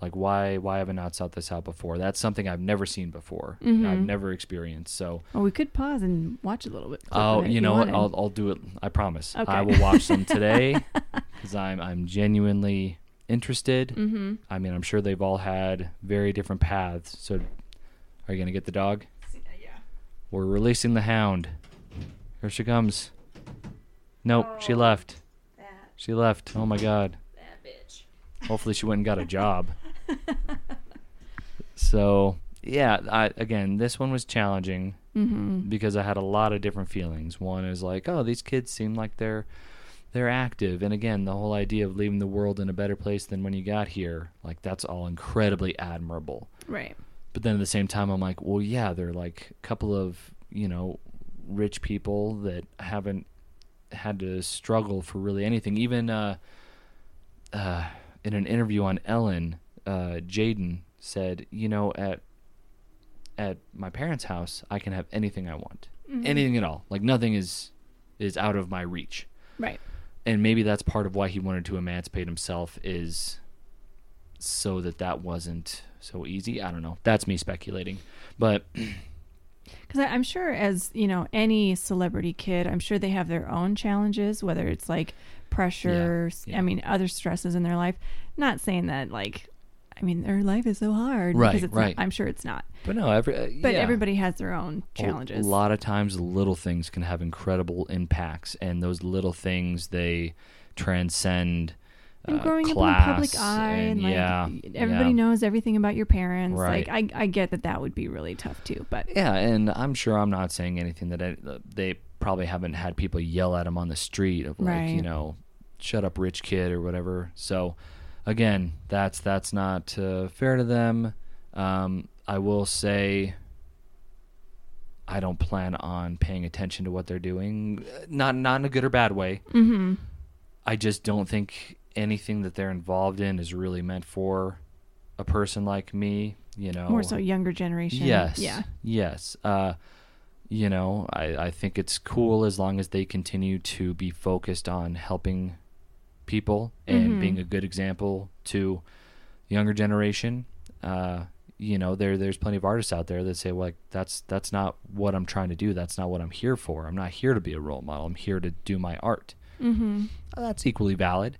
Like why why have I not sought this out before? That's something I've never seen before. I've Mhm. never experienced. So Well, we could pause and watch a little bit. oh, of it if you know what? I'll I'll do it. I promise. Okay. I will watch some today because I'm I'm genuinely interested. Mhm. I mean, I'm sure they've all had very different paths. So, are you gonna get the dog? Yeah. We're releasing the hound. Here she comes. Nope, she Oh. left. That, She left. Oh my god. that bitch. Hopefully she went and got a job. So yeah, I, again, this one was challenging hmm because I had a lot of different feelings. One is like, oh, these kids seem like they're they're active, and again, the whole idea of leaving the world in a better place than when you got here, like that's all incredibly admirable. Right. But then at the same time, I'm like, well, yeah, they're like a couple of you know rich people that haven't had to struggle for really anything. Even uh, uh, in an interview on Ellen, uh, Jaden said, you know, at at my parents' house, I can have anything I want, Mhm. anything at all. Like nothing is is out of my reach. Right. And maybe that's part of why he wanted to emancipate himself is so that that wasn't so easy. I don't know. That's me speculating. But Because I'm sure, as you know, any celebrity kid, I'm sure they have their own challenges, whether it's like pressure, s- yeah. I mean, other stresses in their life. Not saying that, like, I mean, their life is so hard. Right, because it's right. Not, I'm sure it's not. but no, every uh, But yeah. everybody has their own challenges. A lot of times, little things can have incredible impacts, and those little things they transcend. and uh, growing up in public eye, and, and like yeah, everybody yeah. knows everything about your parents. Right. Like, I, I get that that would be really tough too. But Yeah, and I'm sure I'm not saying anything that I, they probably haven't had people yell at them on the street of like, you know, shut up, rich kid or whatever. So, again, that's that's not uh, fair to them. Um, I will say, I don't plan on paying attention to what they're doing, not not in a good or bad way. hmm I just don't think anything that they're involved in is really meant for a person like me. You know, more so younger generation. Yes. Yeah. Yes. Uh, you know, I, I think it's cool as long as they continue to be focused on helping people and Mhm. being a good example to younger generation. Uh, you know, there there's plenty of artists out there that say, well, like, that's that's not what I'm trying to do. That's not what I'm here for. I'm not here to be a role model. I'm here to do my art. hmm Uh, That's equally valid.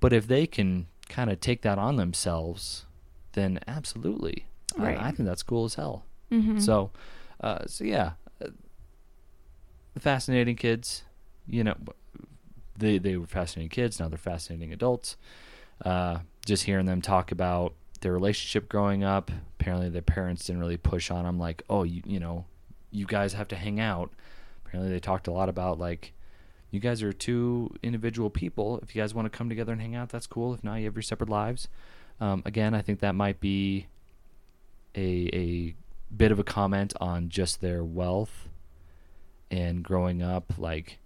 But if they can kind of take that on themselves, then absolutely, I- Right. I, think that's cool as hell. Mhm. So, uh, so yeah, uh, fascinating kids. You know, they they were fascinating kids. Now they're fascinating adults. Uh, just hearing them talk about their relationship growing up. Apparently, their parents didn't really push on them. Like, oh, you you know, you guys have to hang out. Apparently, they talked a lot about like. You guys are two individual people. If you guys want to come together and hang out, that's cool. If not, you have your separate lives. Um, again, I think that might be a a bit of a comment on just their wealth and growing up like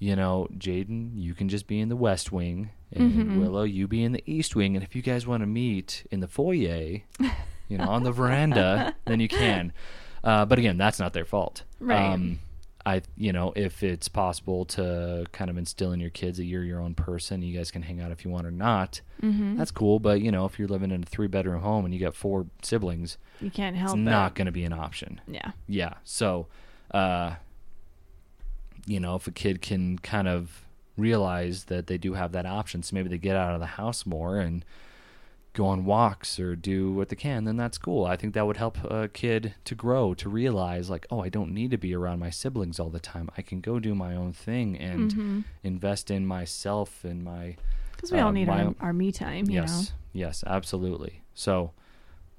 you know jaden you can just be in the west wing and Mhm. willow you be in the east wing and if you guys want to meet in the foyer you know on the veranda then you can uh, but again that's not their fault Right. um, I, you know, if it's possible to kind of instill in your kids that you're your own person, you guys can hang out if you want or not. Mhm. That's cool. But you know, if you're living in a three bedroom home and you got four siblings, you can't help it's it. not going to be an option. Yeah. Yeah. So, uh, you know, if a kid can kind of realize that they do have that option, so maybe they get out of the house more and go on walks or do what they can, then that's cool. I think that would help a kid to grow, to realize, like, oh, I don't need to be around my siblings all the time. I can go do my own thing and Mhm. invest in myself and my. Because we all Uh, need my- our, our me time, you yes. Yes, absolutely. So,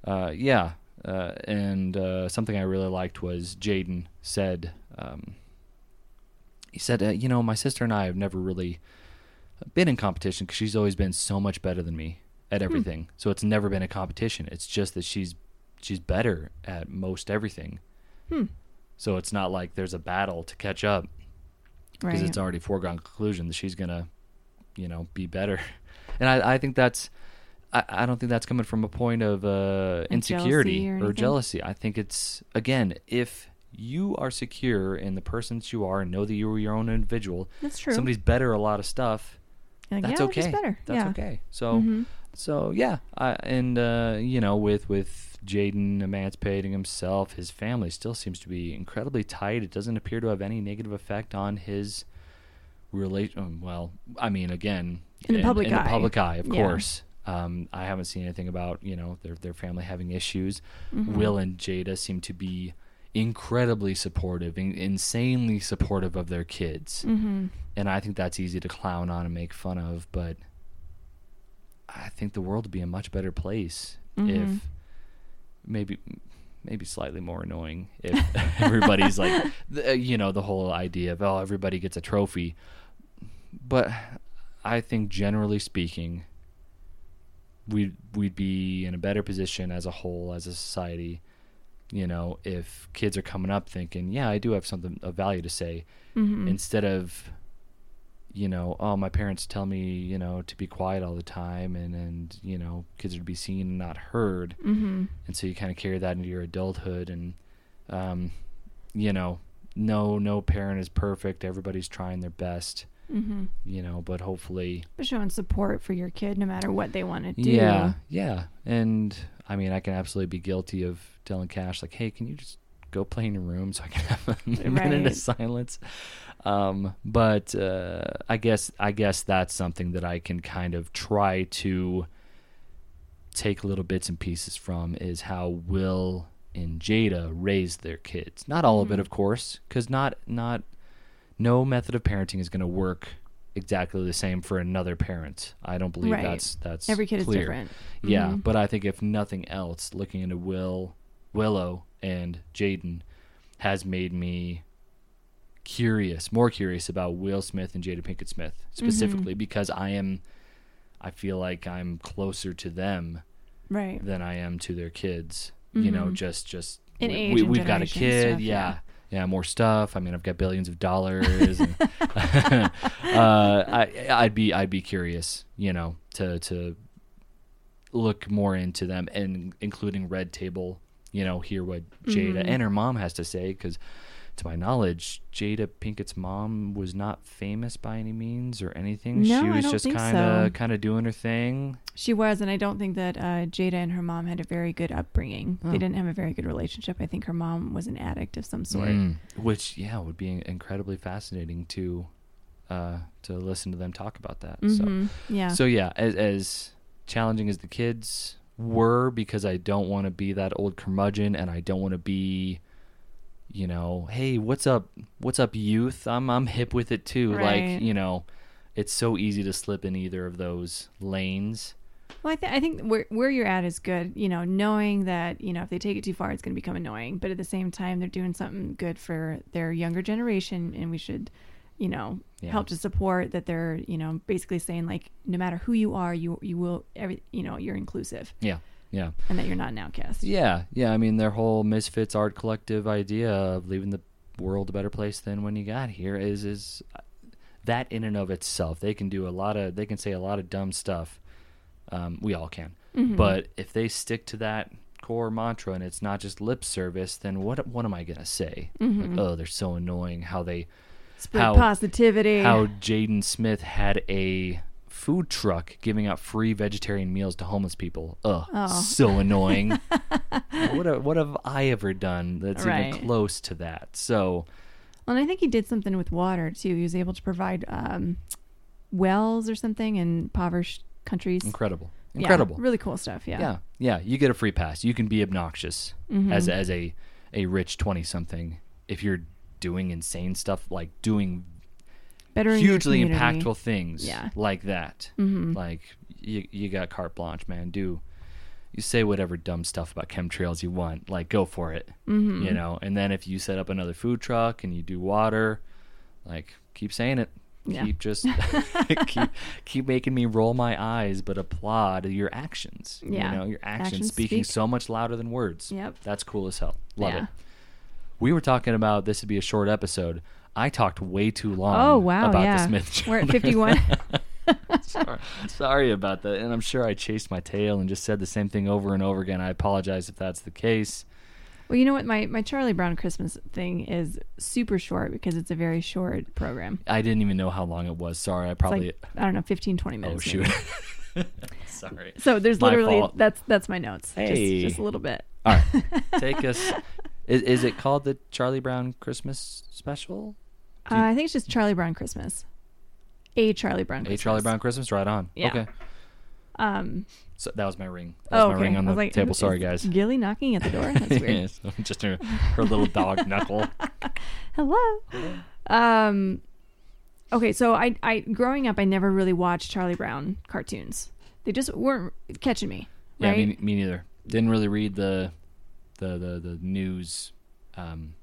uh, yeah. Uh, and uh, something I really liked was Jaden said, um, he said, uh, you know, my sister and I have never really been in competition because she's always been so much better than me at everything. So it's never been a competition. It's just that she's she's better at most everything. Hmm. So it's not like there's a battle to catch up because Right. it's already foregone conclusion that she's gonna, you know, be better. And I, I think that's, I, I don't think that's coming from a point of uh, Like insecurity jealousy or or, jealousy. I think it's again, if you are secure in the person that you are and know that you are your own individual, That's true. somebody's better at a lot of stuff. Like, that's yeah, okay. better. That's yeah. okay. So Mhm. so yeah, I, and uh, you know, with with Jaden emancipating himself, his family still seems to be incredibly tight. It doesn't appear to have any negative effect on his relation. Well, I mean, again, In the public in eye. the public eye, of Yeah. course. Um, I haven't seen anything about you know their their family having issues. Mhm. Will and Jada seem to be incredibly supportive, in, insanely supportive of their kids Mhm. and I think that's easy to clown on and make fun of, but I think the world would be a much better place Mhm. if maybe maybe slightly more annoying if everybody's like the, you know the whole idea of oh everybody gets a trophy but I think generally speaking we'd we'd be in a better position as a whole as a society you know if kids are coming up thinking yeah I do have something of value to say Mhm. instead of you know oh my parents tell me you know to be quiet all the time and and you know kids are to be seen and not heard Mhm. and so you kind of carry that into your adulthood and um you know no no parent is perfect everybody's trying their best Mhm. you know but hopefully But showing support for your kid no matter what they want to do. yeah yeah and i mean i can absolutely be guilty of telling cash like hey can you just go play in your room so i can have a minute Right. of silence um but uh i guess i guess that's something that i can kind of try to take little bits and pieces from is how will and jada raise their kids not all of it Mhm. of course because not not no method of parenting is going to work exactly the same for another parent i don't believe Right. that's that's Every kid clear. is different. Yeah, Mhm. but I think if nothing else, looking into Will, Willow, and Jaden has made me curious, more curious about Will Smith and Jada Pinkett Smith Mm-hmm. specifically because I am, I feel like I'm closer to them Right. than I am to their kids. You know, Mhm. just just In we, age we, we've got a kid, stuff, yeah. yeah. yeah. more stuff. I mean, I've got billions of dollars. and, uh, I, I'd be, I'd be curious, you know, to to look more into them and including Red Table. You know, hear what Jada Mhm. and her mom has to say because, to my knowledge, Jada Pinkett's mom was not famous by any means or anything. No, she I was don't just kind of so. kind of doing her thing. She was, and I don't think that uh, Jada and her mom had a very good upbringing. Oh. They didn't have a very good relationship. I think her mom was an addict of some sort. Mm. Which yeah would be incredibly fascinating to uh, to listen to them talk about that. Mhm. Yeah. So so yeah, as, as challenging as the kids were because I don't want to be that old curmudgeon and I don't want to be you know, hey, what's up? What's up youth? I'm I'm hip with it too. Right. Like, you know, it's so easy to slip in either of those lanes. Well, I, th- I think where where you're at is good. You know, knowing that you know if they take it too far, it's going to become annoying. But at the same time, they're doing something good for their younger generation, and we should, you know, Yeah. help to support that. They're you know basically saying like no matter who you are, you you will every you know you're inclusive, Yeah. Yeah. and that you're not an outcast. Yeah, yeah. I mean, their whole Misfits Art Collective idea of leaving the world a better place than when you got here is is uh, that in and of itself. They can do a lot of. They can say a lot of dumb stuff. Um, we all can, Mm-hmm. but if they stick to that core mantra and it's not just lip service, then what what am I gonna say? Mm-hmm. Like, oh, they're so annoying. How they Spread How- positivity. how Jaden Smith had a food truck giving out free vegetarian meals to homeless people. Ugh, Oh. so annoying. what have, what have I ever done that's Right. even close to that? So Well, and I think he did something with water too. He was able to provide um, wells or something in impoverished countries. incredible, Yeah, incredible. really cool stuff. Yeah. yeah, yeah. You get a free pass. You can be obnoxious Mm-hmm. as as a a rich twenty something if you're doing insane stuff like doing Better hugely impactful things Yeah. like that. Mhm. Like you, you got carte blanche, man. Do you say whatever dumb stuff about chemtrails you want? Like go for it, Mhm. you know. And then if you set up another food truck and you do water, like keep saying it. Yeah. Keep just keep keep making me roll my eyes, but applaud your actions. Yeah. you know your actions, Actions speaking speak. so much louder than words. Yep. that's cool as hell. Love Yeah. it. We were talking about this would be a short episode. I talked way too long. Oh wow! about yeah, the Smith we're at fifty-one. sorry, sorry about that. And I'm sure I chased my tail and just said the same thing over and over again. I apologize if that's the case. well, you know what? My my Charlie Brown Christmas thing is super short because it's a very short program. I didn't even know how long it was. Sorry, I probably. like I don't know, 15, 20 minutes. oh shoot. sorry. So there's My literally fault. that's that's my notes. Hey. Just, just a little bit. All right, take us. Is, is it called the Charlie Brown Christmas Special? Uh, I think it's just Charlie Brown Christmas. A Charlie Brown. A Christmas. Charlie Brown Christmas? Right on. Yeah. Okay. Um. So that was my ring. That was Oh, my okay. ring on the like, table. Sorry, guys. Gilly knocking at the door. That's weird. Yes, just her, her little dog knuckle. Hello. Um. Okay, so I, I growing up, I never really watched Charlie Brown cartoons. They just weren't catching me. Yeah, me, me neither. Didn't really read the the the, the news um,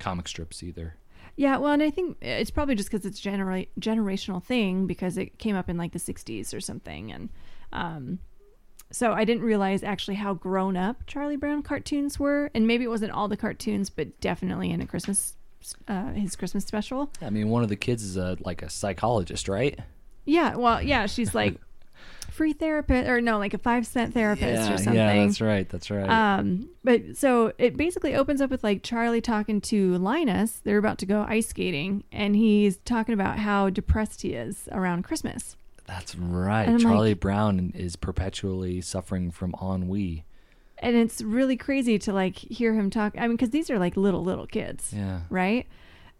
comic strips either. Yeah, well, and I think it's probably just because it's genera- generational thing because it came up in like the '60s or something, and um, so I didn't realize actually how grown up Charlie Brown cartoons were, and maybe it wasn't all the cartoons, but definitely in a Christmas, uh, his Christmas special. I mean, one of the kids is a like a psychologist, right? Yeah, well, yeah, she's like free therapist, or no, like a five cent therapist or something. yeah, that's right. That's right. Um, but so it basically opens up with like Charlie talking to Linus. They're about to go ice skating, and he's talking about how depressed he is around Christmas. that's right. Charlie like- Brown is perpetually suffering from ennui. And it's really crazy to like hear him talk. I mean, because these are like little little kids, Yeah. right?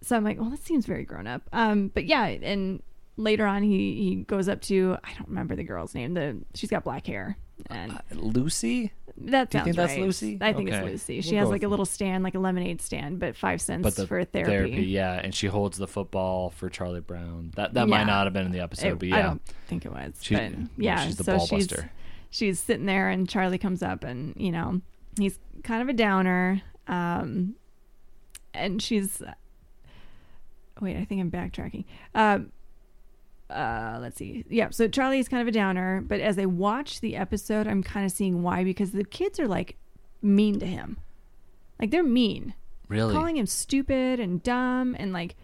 So I'm like, well, that seems very grown up. Um, but yeah, and later on, he he goes up to I don't remember the girl's name. The she's got black hair, and Uh, Lucy, that do you sounds think that's. Lucy? I think it's Okay. Lucy. We'll She has like a little stand, like a lemonade stand, but five cents but the for therapy. yeah, and she holds the football for Charlie Brown. That that might not have been in the episode, It- but yeah, I don't think it was. She- but well, yeah, she's the so ball she's buster. she's sitting there, and Charlie comes up, and you know he's kind of a downer, um, and she's. Wait, I think I'm backtracking. Um, uh, let's see. Yeah, so Charlie is kind of a downer, but as I watch the episode, I'm kind of seeing why because the kids are like mean to him, like they're mean, really. calling him stupid and dumb, and like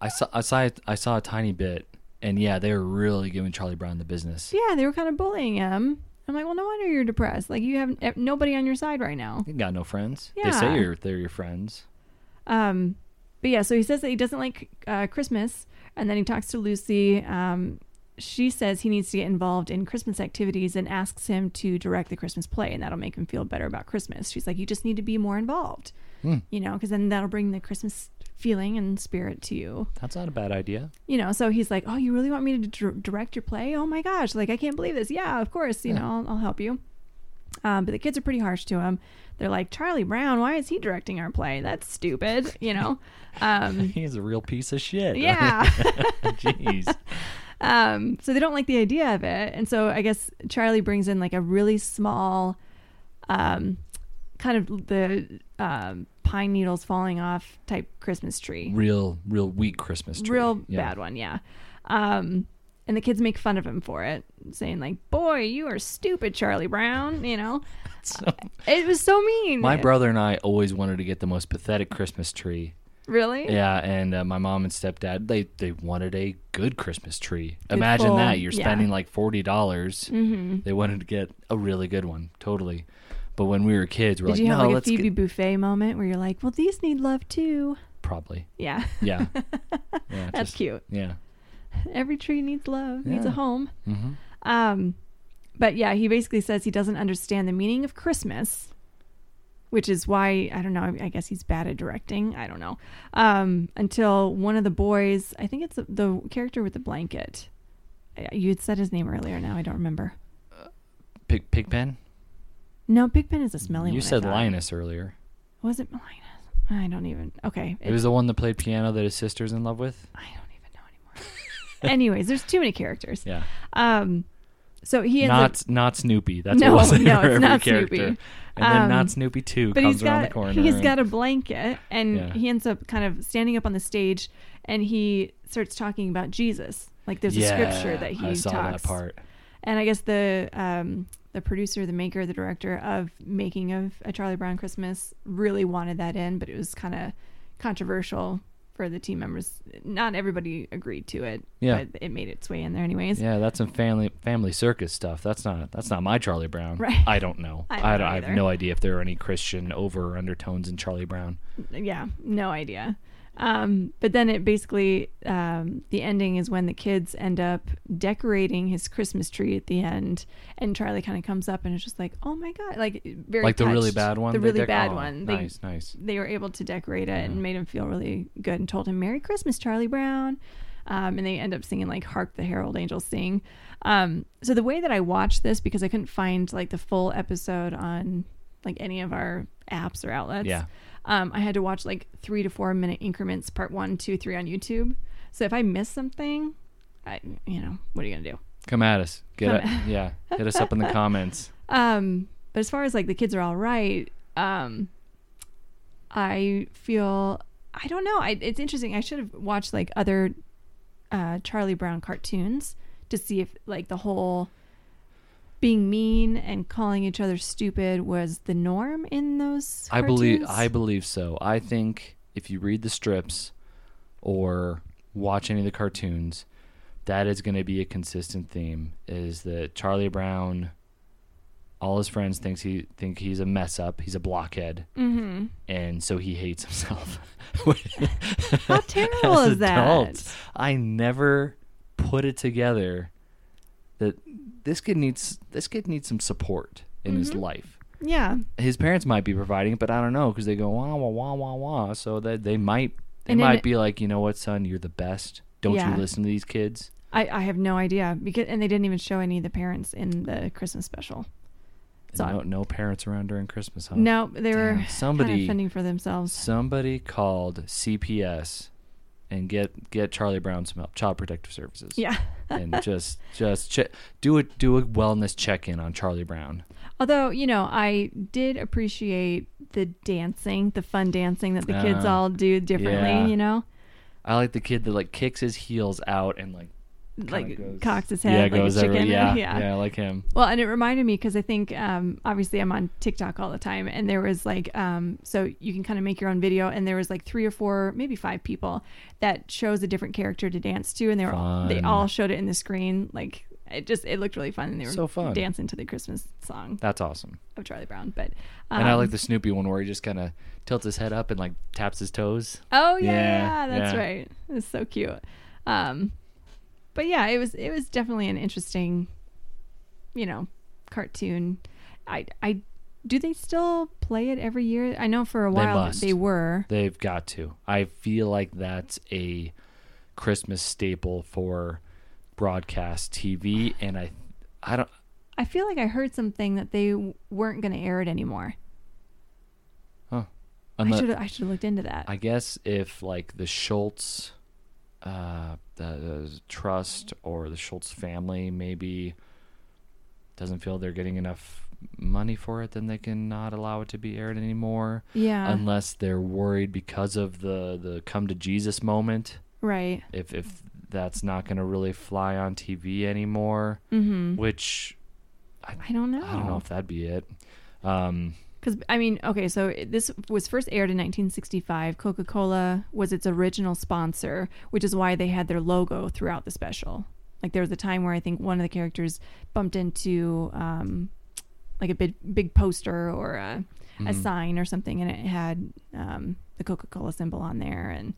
I saw I saw I saw a tiny bit, and yeah, they were really giving Charlie Brown the business. Yeah, they were kind of bullying him. I'm like, well, no wonder you're depressed. Like you have eh, nobody on your side right now. You got no friends. Yeah. They say you're they're your friends. Um, but yeah, so he says that he doesn't like uh, Christmas, and then he talks to Lucy. Um, she says he needs to get involved in Christmas activities and asks him to direct the Christmas play, and that'll make him feel better about Christmas. She's like, you just need to be more involved, Hmm. you know, because then that'll bring the Christmas feeling and spirit to you. That's not a bad idea. You know, so he's like, "Oh, you really want me to dir- direct your play? Oh my gosh! Like I can't believe this. Yeah, of course. You Yeah. know, I'll, I'll help you." Um, but the kids are pretty harsh to him. They're like, "Charlie Brown, why is he directing our play? That's stupid." You know. Um, He's a real piece of shit. yeah. Jeez. um, so they don't like the idea of it, and so I guess Charlie brings in like a really small, um, kind of the um, pine needles falling off type Christmas tree. Real, real weak Christmas tree. real Yeah. bad one yeah um and the kids make fun of him for it saying like boy you are stupid charlie brown you know So, it was so mean my brother and I always wanted to get the most pathetic Christmas tree. really Yeah, and uh, my mom and stepdad they they wanted a good Christmas tree. Imagine full- that you're yeah. spending like forty dollars. mm-hmm. They wanted to get a really good one, totally. But when we were kids, we're did like, you have no, like a let's phoebe get Buffay moment where you're like well these need love too probably. yeah Yeah, yeah, that's just- cute Yeah. Every tree needs love needs a Yeah. home hmm um but yeah he basically says he doesn't understand the meaning of christmas which is why I don't know. I guess he's bad at directing. I don't know. Um, until one of the boys, I think it's the, the character with the blanket. Uh, You had said his name earlier. Now I don't remember. Pig Pigpen. No, Pigpen is a smelly. You one, said. Linus earlier. Was it Linus? I don't even. Okay, It was the one that played piano that his sister's in love with. I don't even know anymore. Anyways, there's too many characters. Yeah. Um, so he ends not up, not Snoopy. That's No, what no, it's every not character. Snoopy. And then Um, not Snoopy too but comes he's around got the corner. he's and- got a blanket, and Yeah. he ends up kind of standing up on the stage, and he starts talking about Jesus. Like there's a scripture that he I saw talks. that part. And I guess the um, the producer, the maker, the director of making of a Charlie Brown Christmas really wanted that in, but it was kind of controversial for the team members. Not everybody agreed to it, Yeah. but it made its way in there anyways. Yeah, that's some family family circus stuff. That's not that's not my Charlie Brown. Right. I don't know. I I, don't don't, I have no idea if there are any Christian over or undertones in Charlie Brown. yeah, no idea. Um, but then it basically um, the ending is when the kids end up decorating his Christmas tree at the end, and Charlie kind of comes up and is just like, "Oh my god!" Like very like the really bad one. the really dec- bad oh, one. They Nice, nice. they were able to decorate it and made him feel really good and told him Merry Christmas, Charlie Brown. Um, and they end up singing like "Hark the Herald Angels Sing." Um, so the way that I watched this because I couldn't find like the full episode on like any of our apps or outlets. Yeah. Um, I had to watch like three to four minute increments, part one, two, three on YouTube. So if I miss something, I you know what are you gonna do? Come at us. Get it. Yeah. Hit us up in the comments. Um, but as far as like the kids are all right, um, I feel I don't know. I, it's interesting. I should have watched like other uh, Charlie Brown cartoons to see if like the whole being mean and calling each other stupid was the norm in those. I believe. I believe so. I think if you read the strips or watch any of the cartoons, that is going to be a consistent theme. Is that Charlie Brown? All his friends thinks he think he's a mess up. He's a blockhead, Mm-hmm. and so he hates himself. How terrible is that? I never put it together that this kid needs this kid needs some support in his Mhm. life Yeah, his parents might be providing it, but I don't know because they go wah wah wah wah wah. So that they might they And might be like, you know what, son, you're the best. Don't Yeah. you listen to these kids? I, I have no idea because and they didn't even show any of the parents in the Christmas special. So no, no parents around during Christmas, huh? No, they were somebody- kind of fending for themselves. Somebody called CPS and get get Charlie Brown some help, Child Protective Services. Yeah. and just just che- do a do a wellness check in on Charlie Brown. Although, you know, I did appreciate the dancing, the fun dancing that the kids Ah, all do differently, yeah. you know? I like the kid that like kicks his heels out and like Like goes- cocks his yeah head like goes a chicken. every, yeah, yeah. yeah I like him. Well, and it reminded me because I think um, obviously I'm on TikTok all the time, and there was like um, so you can kind of make your own video, and there was like three or four, maybe five people that chose a different character to dance to, and they were all, they all showed it in the screen. Like it just it looked really fun, and they were So fun. dancing to the Christmas song That's awesome. of Charlie Brown. But um, And I like the Snoopy one where he just kind of tilts his head up and like taps his toes. Oh yeah, Yeah, that's yeah. right. It's so cute. Um, but yeah, it was it was definitely an interesting, you know, cartoon. I I Do they still play it every year? I know for a They while must. they were. They've got to. I feel like that's a Christmas staple for broadcast TV, and I, I don't. I feel like I heard something that they weren't going to air it anymore. I unless- should I should have looked into that. I guess if like the Schulz, uh, the, trust or the Schulz family maybe doesn't feel they're getting enough money for it, then they can not allow it to be aired anymore, yeah. unless they're worried because of the the come to Jesus moment. right. If if that's not going to really fly on TV anymore, Mhm. which I don't know. I don't know if that'd be it. Um, Because I mean, okay, so this was first aired in 1965. Coca Cola was its original sponsor, which is why they had their logo throughout the special. Like there was a time where I think one of the characters bumped into um, like a big big poster or a, a sign or something, and it had um, the Coca Cola symbol on there. And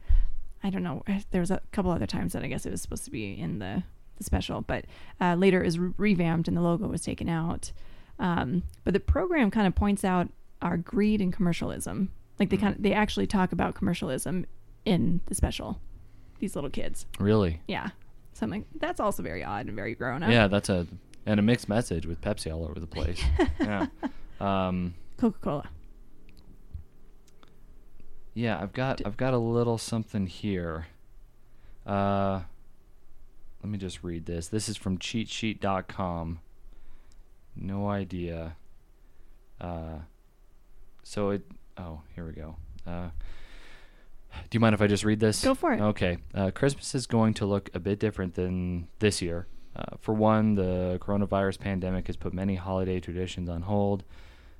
I don't know, there was a couple other times that I guess it was supposed to be in the the special, but uh, later it was re- revamped and the logo was taken out. Um, but the program kind of points out our greed and commercialism. Like they kind of they actually talk about commercialism in the special. These little kids, really, yeah. So I'm like, that's also very odd and very grown up. yeah, that's a and a mixed message with Pepsi all over the place. yeah. Um, Coca Cola. Yeah, I've got I've got a little something here. Uh let me just read this. This is from cheatsheet.com. No idea. Uh so it oh, here we go. Uh do you mind if I just read this? Go for it. Okay. Uh, Christmas is going to look a bit different than this year. Uh, for one, the coronavirus pandemic has put many holiday traditions on hold.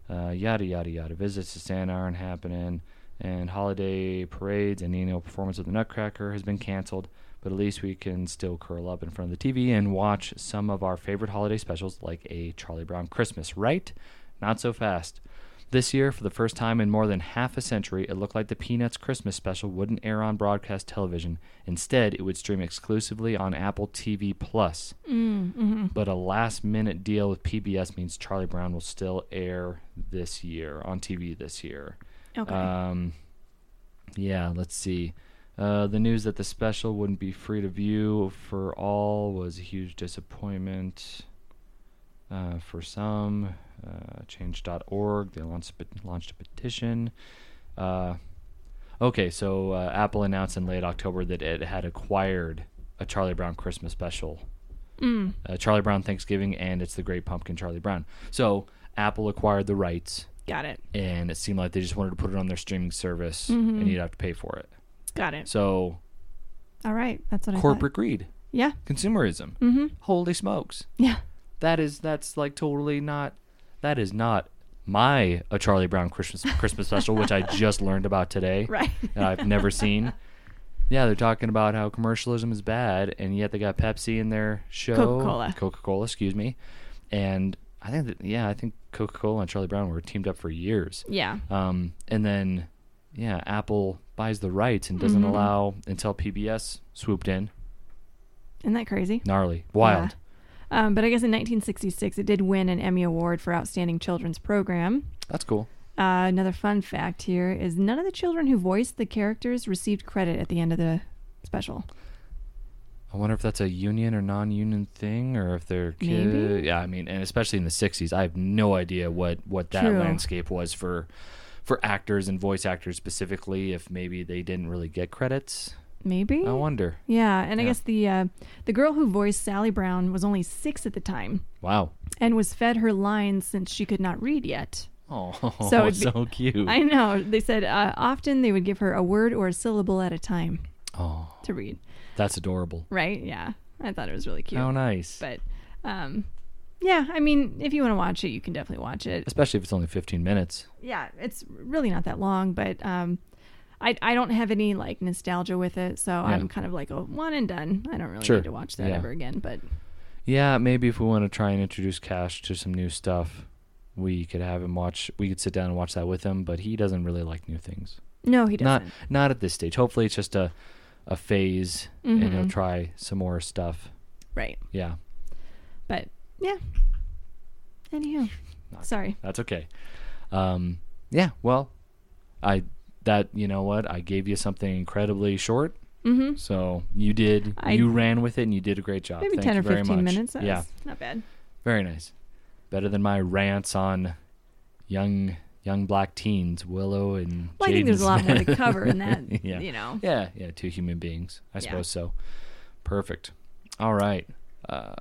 Uh, yada, yada, yada. Visits to Santa aren't happening. And holiday parades and the annual performance of the Nutcracker has been canceled. But at least we can still curl up in front of the TV and watch some of our favorite holiday specials like a Charlie Brown Christmas, right? Not so fast. This year, for the first time in more than half a century, it looked like the Peanuts Christmas special wouldn't air on broadcast television. Instead, it would stream exclusively on Apple TV Plus. Mm, hmm But a last-minute deal with PBS means Charlie Brown will still air this year on TV this year. Okay. Um, yeah, let's see. Uh, the news that the special wouldn't be free to view for all was a huge disappointment uh, for some. Uh, change.org, they launched, launched a petition. Uh, okay, so uh, Apple announced in late October that it had acquired a Charlie Brown Christmas special mm. uh, Charlie Brown Thanksgiving and it's the Great Pumpkin Charlie Brown. So Apple acquired the rights, Got it. and it seemed like they just wanted to put it on their streaming service, Mhm. and you'd have to pay for it. Got it. So All right. That's what I corporate greed. Yeah. consumerism. Mm-hmm. Holy smokes, Yeah. that is that's like totally not. That is not my a Charlie Brown Christmas Christmas special, which I just learned about today. Right. and I've never seen. Yeah, they're talking about how commercialism is bad, and yet they got Pepsi in their show. Coca-Cola. Coca-Cola, excuse me. And I think that yeah, I think Coca-Cola and Charlie Brown were teamed up for years. yeah. Um, and then yeah, Apple buys the rights and doesn't Mhm. allow until PBS swooped in. Isn't that crazy? Gnarly, wild. Um, but I guess in 1966, it did win an Emmy Award for Outstanding Children's Program. That's cool. Uh, another fun fact here is none of the children who voiced the characters received credit at the end of the special. I wonder if that's a union or non-union thing, or if they're kid. Maybe. Yeah, I mean, and especially in the '60s, I have no idea what what that True. landscape was for for actors and voice actors specifically. If maybe they didn't really get credits, Maybe. I wonder. Yeah, and I guess the uh, the girl who voiced Sally Brown was only six at the time Wow. and was fed her lines since she could not read yet. Oh, So be- so cute. I know. They said uh, often they would give her a word or a syllable at a time oh, to read. that's adorable. Right? Yeah, I thought it was really cute. How nice. But um, yeah, I mean, if you want to watch it, you can definitely watch it. Especially if it's only 15 minutes. Yeah, it's really not that long, but um, I I don't have any like nostalgia with it, so I'm kind of like a one and done. I don't really Sure. need to watch that Yeah. ever again. But Yeah, maybe if we want to try and introduce Cash to some new stuff, we could have him watch. We could sit down and watch that with him, but he doesn't really like new things. no, he doesn't. not at this stage. Hopefully, it's just a a phase, and he'll Mhm. try some more stuff. Right. Yeah, yeah. Anywho, Not- sorry. that's okay. Um, yeah. Well, I that you know what I gave you something incredibly short. Mm-hmm. So you did. I- you ran with it and you did a great job. Maybe Thank ten you or very fifteen much. minutes. That's yeah. not bad. Very nice. Better than my rants on young young black teens, Willow and. Well, I think there's a lot more to Smith. cover in that. yeah. You know. Yeah, yeah, two human beings. I Yeah. suppose so. Perfect. All right. Uh,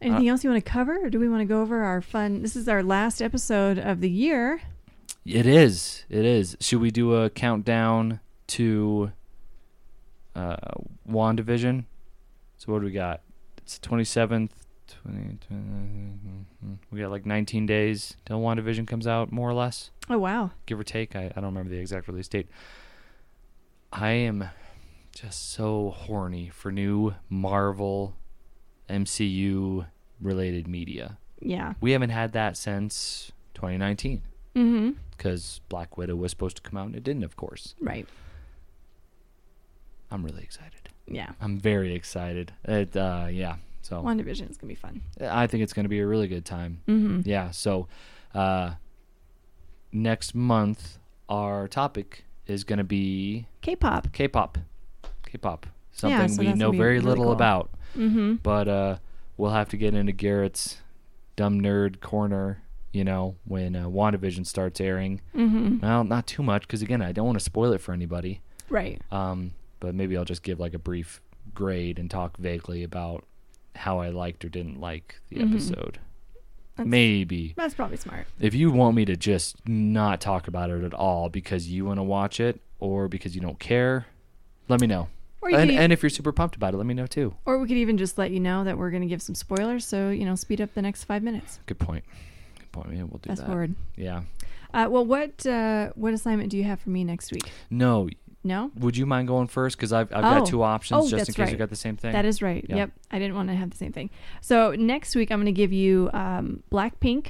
Anything else you want to cover, or do we want to go over our fun? This is our last episode of the year. it is. It is. Should we do a countdown to uh, WandaVision? So what do we got? It's the 27th. 20, 20, we got like 19 days till WandaVision comes out, more or less. Oh wow! give or take. I, I don't remember the exact release date. I am just so horny for new Marvel MCU related media. Yeah. We haven't had that since 2019 Mm-hmm. because Black Widow was supposed to come out and it didn't, of course. Right. I'm really excited. Yeah. I'm very excited. It, uh, yeah. So WandaVision is gonna be fun. I think it's going to be a really good time. Mm-hmm. Yeah. So uh, next month, our topic is going to be K-pop. K-pop. K-pop. Yeah, Something so we know very really little cool. about, Mm-hmm. but uh, we'll have to get into Garrett's dumb nerd corner. You know, when uh, WandaVision starts airing. Mm-hmm. Well, not too much because again, I don't want to spoil it for anybody. Right. Um, but maybe I'll just give like a brief grade and talk vaguely about how I liked or didn't like the Mhm. episode. That's- maybe That's probably smart. if you want me to just not talk about it at all because you want to watch it or because you don't care, let me know. Or you And, could, and if you're super pumped about it, let me know too. or we could even just let you know that we're gonna give some spoilers, so you know, speed up the next five minutes. Good point. Good point. Yeah, we'll do Fast that. forward. Yeah. Uh, well, what uh, what assignment do you have for me next week? No. No, Would you mind going first? Because I've, I've Oh. got two options Oh, just in case you got the same thing. that is right. Yeah. Yep, I didn't want to have the same thing. So next week I'm going to give you um, Blackpink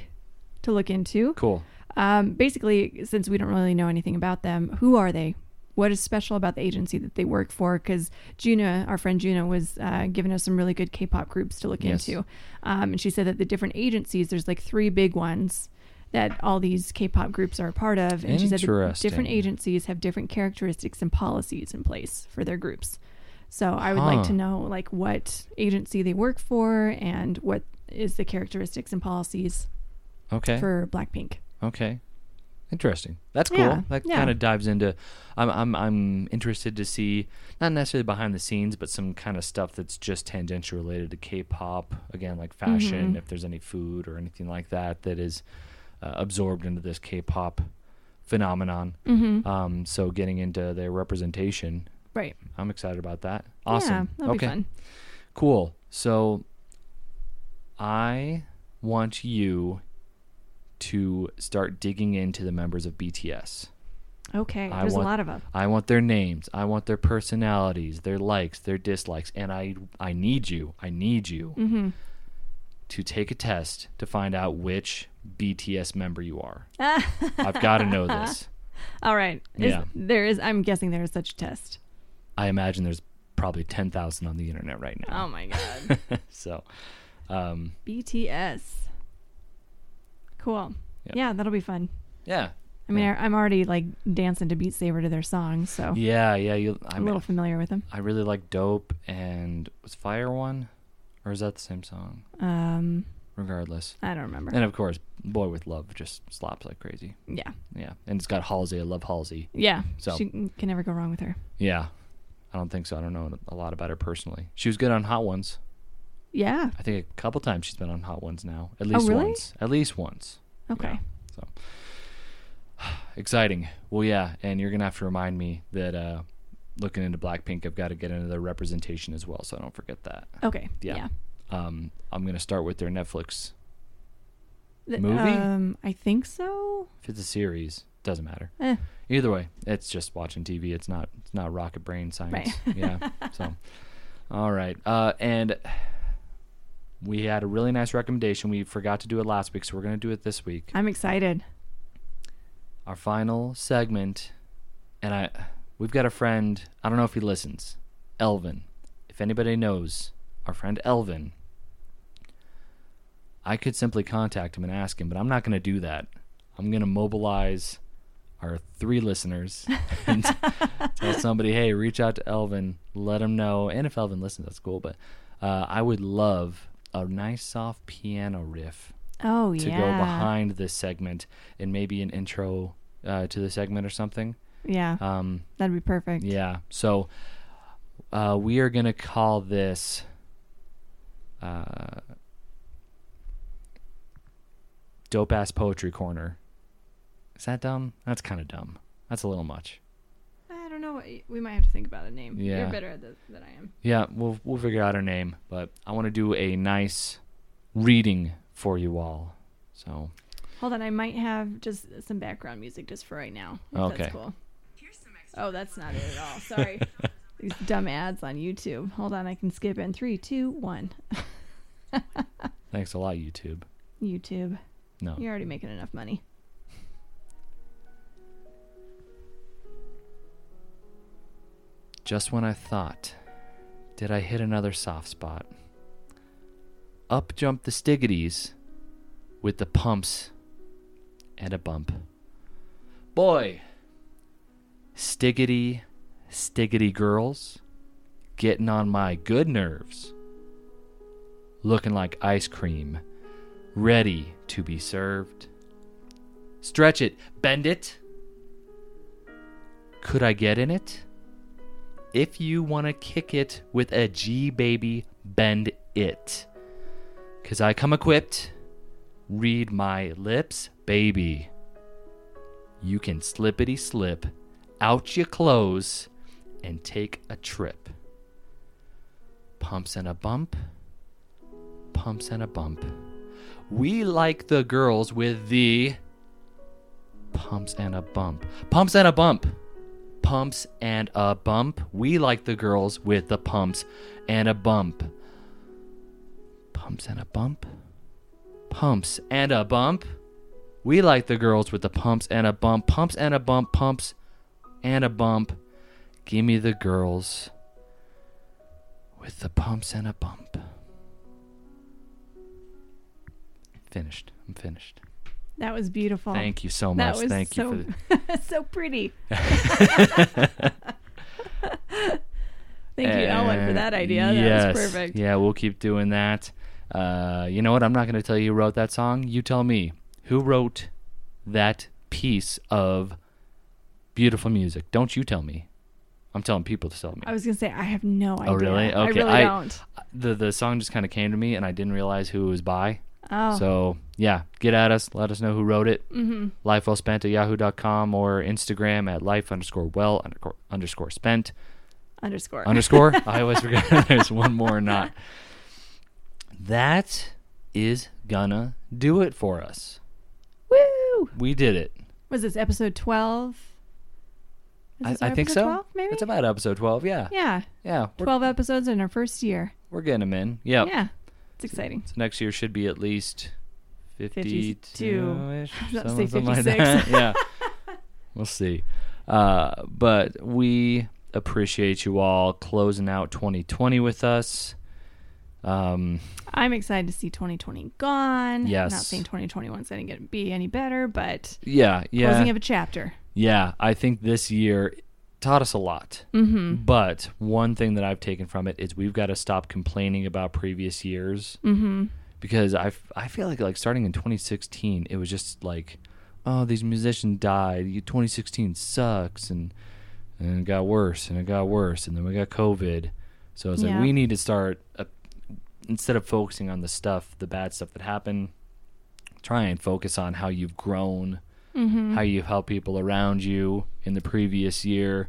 to look into. cool. Um, basically, since we don't really know anything about them, who are they? What is special about the agency that they work for? Because Juna, our friend Juna, was uh, giving us some really good K-pop groups to look Yes. into, um, and she said that the different agencies, there's like three big ones that all these K-pop groups are a part of, and she said that different agencies have different characteristics and policies in place for their groups. So I would like to know like what agency they work for and what is the characteristics and policies Okay. for Blackpink. Okay. Interesting. That's cool. Yeah, That yeah. kind of dives into. I'm I'm I'm interested to see not necessarily behind the scenes, but some kind of stuff that's just tangential related to K-pop. Again, like fashion. Mhm. If there's any food or anything like that that is uh, absorbed into this K-pop phenomenon. Mm-hmm. Um, so getting into their representation, Right. I'm excited about that. Awesome. Yeah, that'll okay. be fun. Cool. So I want you to start digging into the members of BTS. Okay. I There's want- a lot of them. I want their names. I want their personalities, their likes, their dislikes, and I I need you. I need you Mm-hmm. to take a test to find out which BTS member you are. I've got to know this. All right. Is- Yeah. There is. I'm guessing there is such a test. I imagine there's probably 10,000 on the internet right now. Oh my god. so, um, BTS. Cool. Yep. Yeah, that'll be fun. yeah. I mean, Yeah. I, I'm already like dancing to Beat Saber to their songs, so Yeah, yeah, you I I'm a little familiar with them. I really like Dope and was Fire one or is that the same song? Um, Regardless. I don't remember. And of course, Boy with Luv just slaps like crazy. yeah, Yeah. And it's got Halsey. I love Halsey. yeah. So- she can never go wrong with her. Yeah. I don't think so. I don't know a lot about her personally. She was good on Hot Ones. Yeah. I think a couple times she's been on Hot Ones now. At Oh, least really? once. At least once. Okay. So exciting. Well, yeah, and you're gonna have to remind me that uh, looking into Blackpink, I've got to get into their representation as well, so I don't forget that. Okay. Yeah. Yeah. Um, I'm gonna start with their Netflix. Th- Movie? Um, I think so. If it's a series, doesn't matter. Eh. Either way, it's just watching TV. It's not. It's not rocket brain science. Right. yeah. So, all right. Uh, and we had a really nice recommendation. We forgot to do it last week, so we're gonna do it this week. I'm excited. our final segment, and I we've got a friend. I don't know if he listens, Elvin. If anybody knows our friend Elvin, I could simply contact him and ask him, but I'm not going to do that. I'm gonna mobilize our three listeners and tell somebody, hey, reach out to Elvin, let him know. And if Elvin listens, that's cool. But uh, I would love a nice soft piano riff Oh to yeah. go behind this segment and maybe an intro uh, to the segment or something. Yeah, Um, that'd be perfect. yeah. So uh, we are gonna call this uh, dope ass poetry corner. Is that dumb? That's kind of dumb. That's a little much. I don't. We might have to think about a name. Yeah. You're better at this than I am. Yeah, we'll we'll figure out our name, but I want to do a nice reading for you all. So Hold on, I might have just some background music just for right now. Okay. That's cool. Oh, that's not it at all. Sorry. These dumb ads on YouTube. Hold on, I can skip in three, two, one. thanks a lot, YouTube. YouTube. No, You're already making enough money. Just when I thought, did I hit another soft spot? Up jumped the Stiggities with the pumps and a bump. Boy, Stiggity, Stiggity girls, getting on my good nerves. Looking like ice cream, ready to be served. Stretch it, bend it. Could I get in it? If you want to kick it with a G baby, bend it. Cause I come equipped. Read my lips, baby. You can slippity slip out your clothes and take a trip. Pumps and a bump. Pumps and a bump. We like the girls with the pumps and a bump. Pumps and a bump pumps and a bump. We like the girls with the pumps and a bump. Pumps and a bump. Pumps and a bump. We like the girls with the pumps and a bump. Pumps and a bump. Pumps and a bump. Give me the girls with the pumps and a bump. Finished. I'm finished. That was beautiful. Thank you so much. That was Thank so, you for the, so pretty. Thank you, Ellen, for that idea. That yes. was perfect. Yeah, we'll keep doing that. Uh, you know what? I'm not going to tell you who wrote that song. You tell me who wrote that piece of beautiful music. Don't you tell me. I'm telling people to tell me. I was gonna say I have no idea. Oh, really? Okay. I really I- don't. the the song just kind of came to me, and I didn't realize who it was by. Oh, So yeah, get at us. Let us know who wrote it. mm-hmm. Life well spent at yahoo.com or Instagram at life underscore well underscore, underscore spent. underscore. underscore. I always forget there's one more not. That is gonna do it for us. Woo! We did it. Was this episode twelve? Is I, this I our think so. 12, maybe. It's about episode 12. Yeah. yeah, Yeah. Twelve episodes in our first year. we're getting them in. Yep. Yeah, it's exciting. So next year should be at least 52 ish. I was about to Something, say like 56. that. yeah. We'll see. Uh, but we appreciate you all closing out 2020 with us. Um, I'm excited to see 2020 gone. Yes. Not saying 2021 is going to be any better, but yeah. Yeah. closing of a chapter. Yeah, I think this year taught us a lot. Mm-hmm. But one thing that I've taken from it is we've got to stop complaining about previous years Mm-hmm. because I, I feel like like starting in 2016 it was just like oh these musicians died 2016 sucks and and it got worse and it got worse and then we got covid so it's Yeah. like we need to start uh, instead of focusing on the stuff the bad stuff that happened try and focus on how you've grown Mm-hmm. how you've helped people around you in the previous year.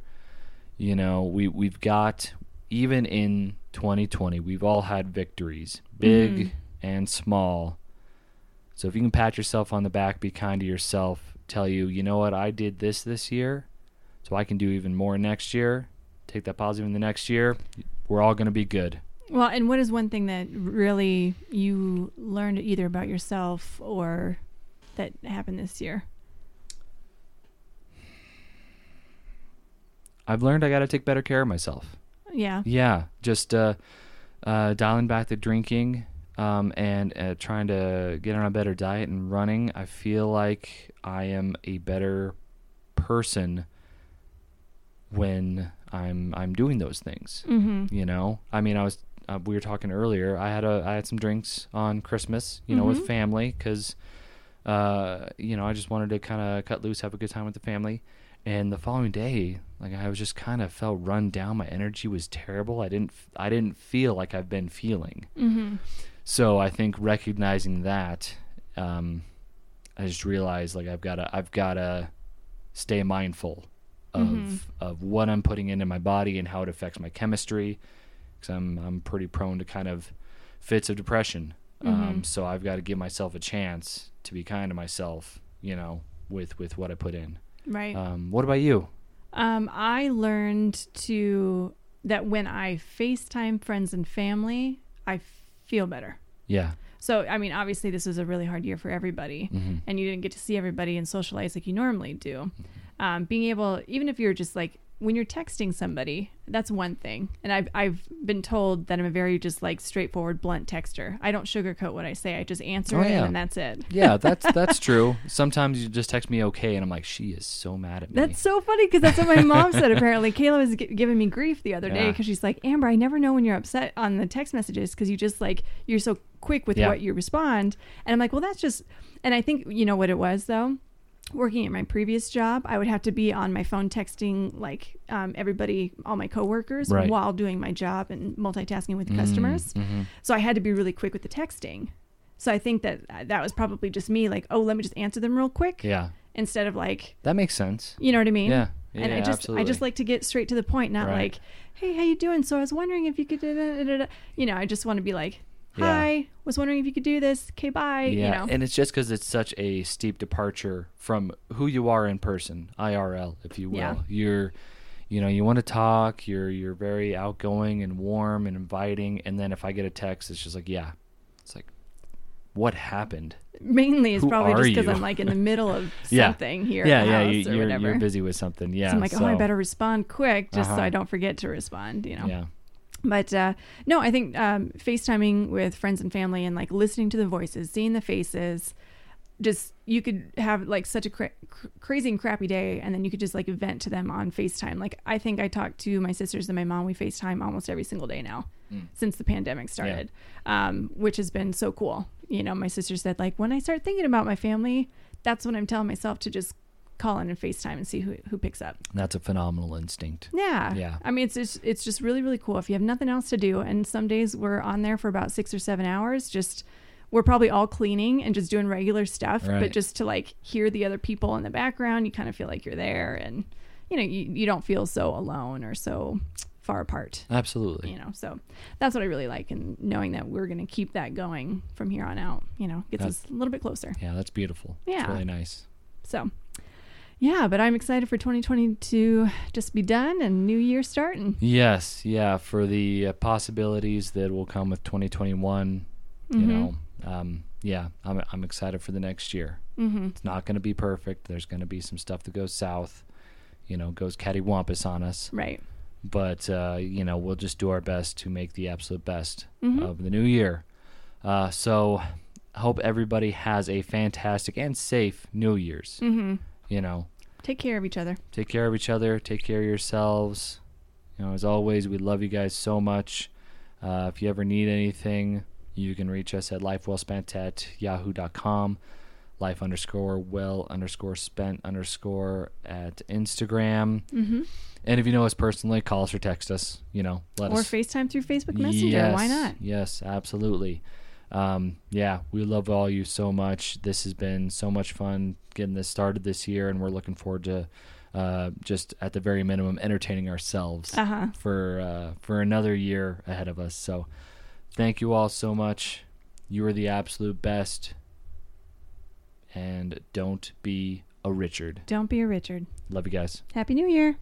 You know, we we've got even in 2020, we've all had victories, big Mhm. and small. So if you can pat yourself on the back, be kind to yourself, tell you, you know what, I did this this year, so I can do even more next year. Take that positive in the next year. We're all going to be good. Well, and what is one thing that really you learned either about yourself or that happened this year? I've learned I got to take better care of myself. Yeah. Yeah, just uh, uh, dialing back the drinking, um, and uh, trying to get on a better diet and running, I feel like I am a better person when I'm I'm doing those things. Mm-hmm. You know, I mean, I was uh, we were talking earlier. I had a I had some drinks on Christmas, you know, Mhm. with family because, uh, you know, I just wanted to kind of cut loose, have a good time with the family. And the following day, like I was just kind of felt run down. My energy was terrible. I didn't i didn't feel like I've been feeling. Mm-hmm. So I think recognizing that, um, I just realized like I've got to I've got to stay mindful of Mhm. of what I'm putting into my body and how it affects my chemistry. Because I'm I'm pretty prone to kind of fits of depression. Um, Mhm. so I've got to give myself a chance to be kind to myself. You know, with with what I put in. Right. Um, what about you? Um, I learned to that when I FaceTime friends and family, I feel better. Yeah. So, I mean, obviously, this was a really hard year for everybody, hmm and you didn't get to see everybody and socialize like you normally do. Um, being able, even if you're just like when you're texting somebody, that's one thing. And I've I've been told that I'm a very just like straightforward, blunt texter. I don't sugarcoat what I say. I just answer Oh, it, yeah. and that's it. Yeah, that's that's true. Sometimes you just text me okay, and I'm like, she is so mad at me. That's so funny because that's what my mom said. Apparently, Kayla was gi- giving me grief the other day because she's like, Amber, I never know when you're upset on the text messages because you just like you're so quick with Yeah. what you respond. And I'm like, well, that's just. And I think you know what it was though. Working at my previous job, I would have to be on my phone texting like um, everybody, all my coworkers, Right. while doing my job and multitasking with customers. hmm So I had to be really quick with the texting. So I think that uh, that was probably just me, like, oh, let me just answer them real quick, Yeah, instead of like, that makes sense. you know what I mean? Yeah, yeah and I just absolutely. I just like to get straight to the point, not Right. like, hey, how you doing? So I was wondering if you could, da, da, da. you know, I just want to be like, Yeah. hi, was wondering if you could do this. Okay, bye. yeah, You know, and it's just because it's such a steep departure from who you are in person, IRL, if you will. Yeah. You're, you know, you want to talk. You're you're very outgoing and warm and inviting, and then if I get a text, it's just like, yeah, it's like, what happened? mainly it's probably just because? I'm like in the middle of Yeah. something here. yeah, yeah, you, or you're you're busy with something. Yeah, so I'm like, oh, I better respond quick just so Uh-huh. I don't forget to respond. You know. Yeah, But uh, no, I think um, FaceTiming with friends and family and like listening to the voices, seeing the faces, just you could have like such a cra- cr- crazy and crappy day, and then you could just like vent to them on FaceTime. Like I think I talk to my sisters and my mom. We FaceTime almost every single day now Mm. since the pandemic started, um, which has been so cool. You know, my sister said like when I start thinking about my family, that's when I'm telling myself to just call in and FaceTime and see who who picks up. that's a phenomenal instinct. Yeah. Yeah. I mean, it's just, it's just really, really cool. If you have nothing else to do, and some days we're on there for about six or seven hours, just we're probably all cleaning and just doing regular stuff, Right. but just to like hear the other people in the background, you kind of feel like you're there, and you know, you, you don't feel so alone or so far apart. Absolutely. You know, so that's what I really like, and knowing that we're going to keep that going from here on out, you know, gets That's- us a little bit closer. Yeah, that's beautiful. Yeah. It's really nice. So, yeah, but I'm excited for 2020 to just be done and new year starting. Yes, yeah, for the uh, possibilities that will come with 2021, you Mhm. know, um, yeah, I'm I'm excited for the next year. Mm-hmm. It's not going to be perfect. There's going to be some stuff that goes south, you know, goes cattywampus on us. Right. But uh, you know, we'll just do our best to make the absolute best Mhm. of the new year. Uh, so, I hope everybody has a fantastic and safe New Year's. You know, Take care of each other. take care of each other take care of yourselves you know as always we love you guys so much uh, if you ever need anything you can reach us at lifewellspent at yahoo.com life underscore well underscore spent underscore at instagram Mm-hmm. and if you know us personally call us or text us you know let Or us FaceTime through Facebook Messenger. Yes, Why not? Yes, absolutely. Um, yeah, we love all you so much. This has been so much fun getting this started this year, and we're looking forward to uh, just at the very minimum entertaining ourselves Uh huh. for uh, for another year ahead of us. So, thank you all so much. You are the absolute best, and don't be a Richard. Don't be a Richard. Love you guys. Happy New Year.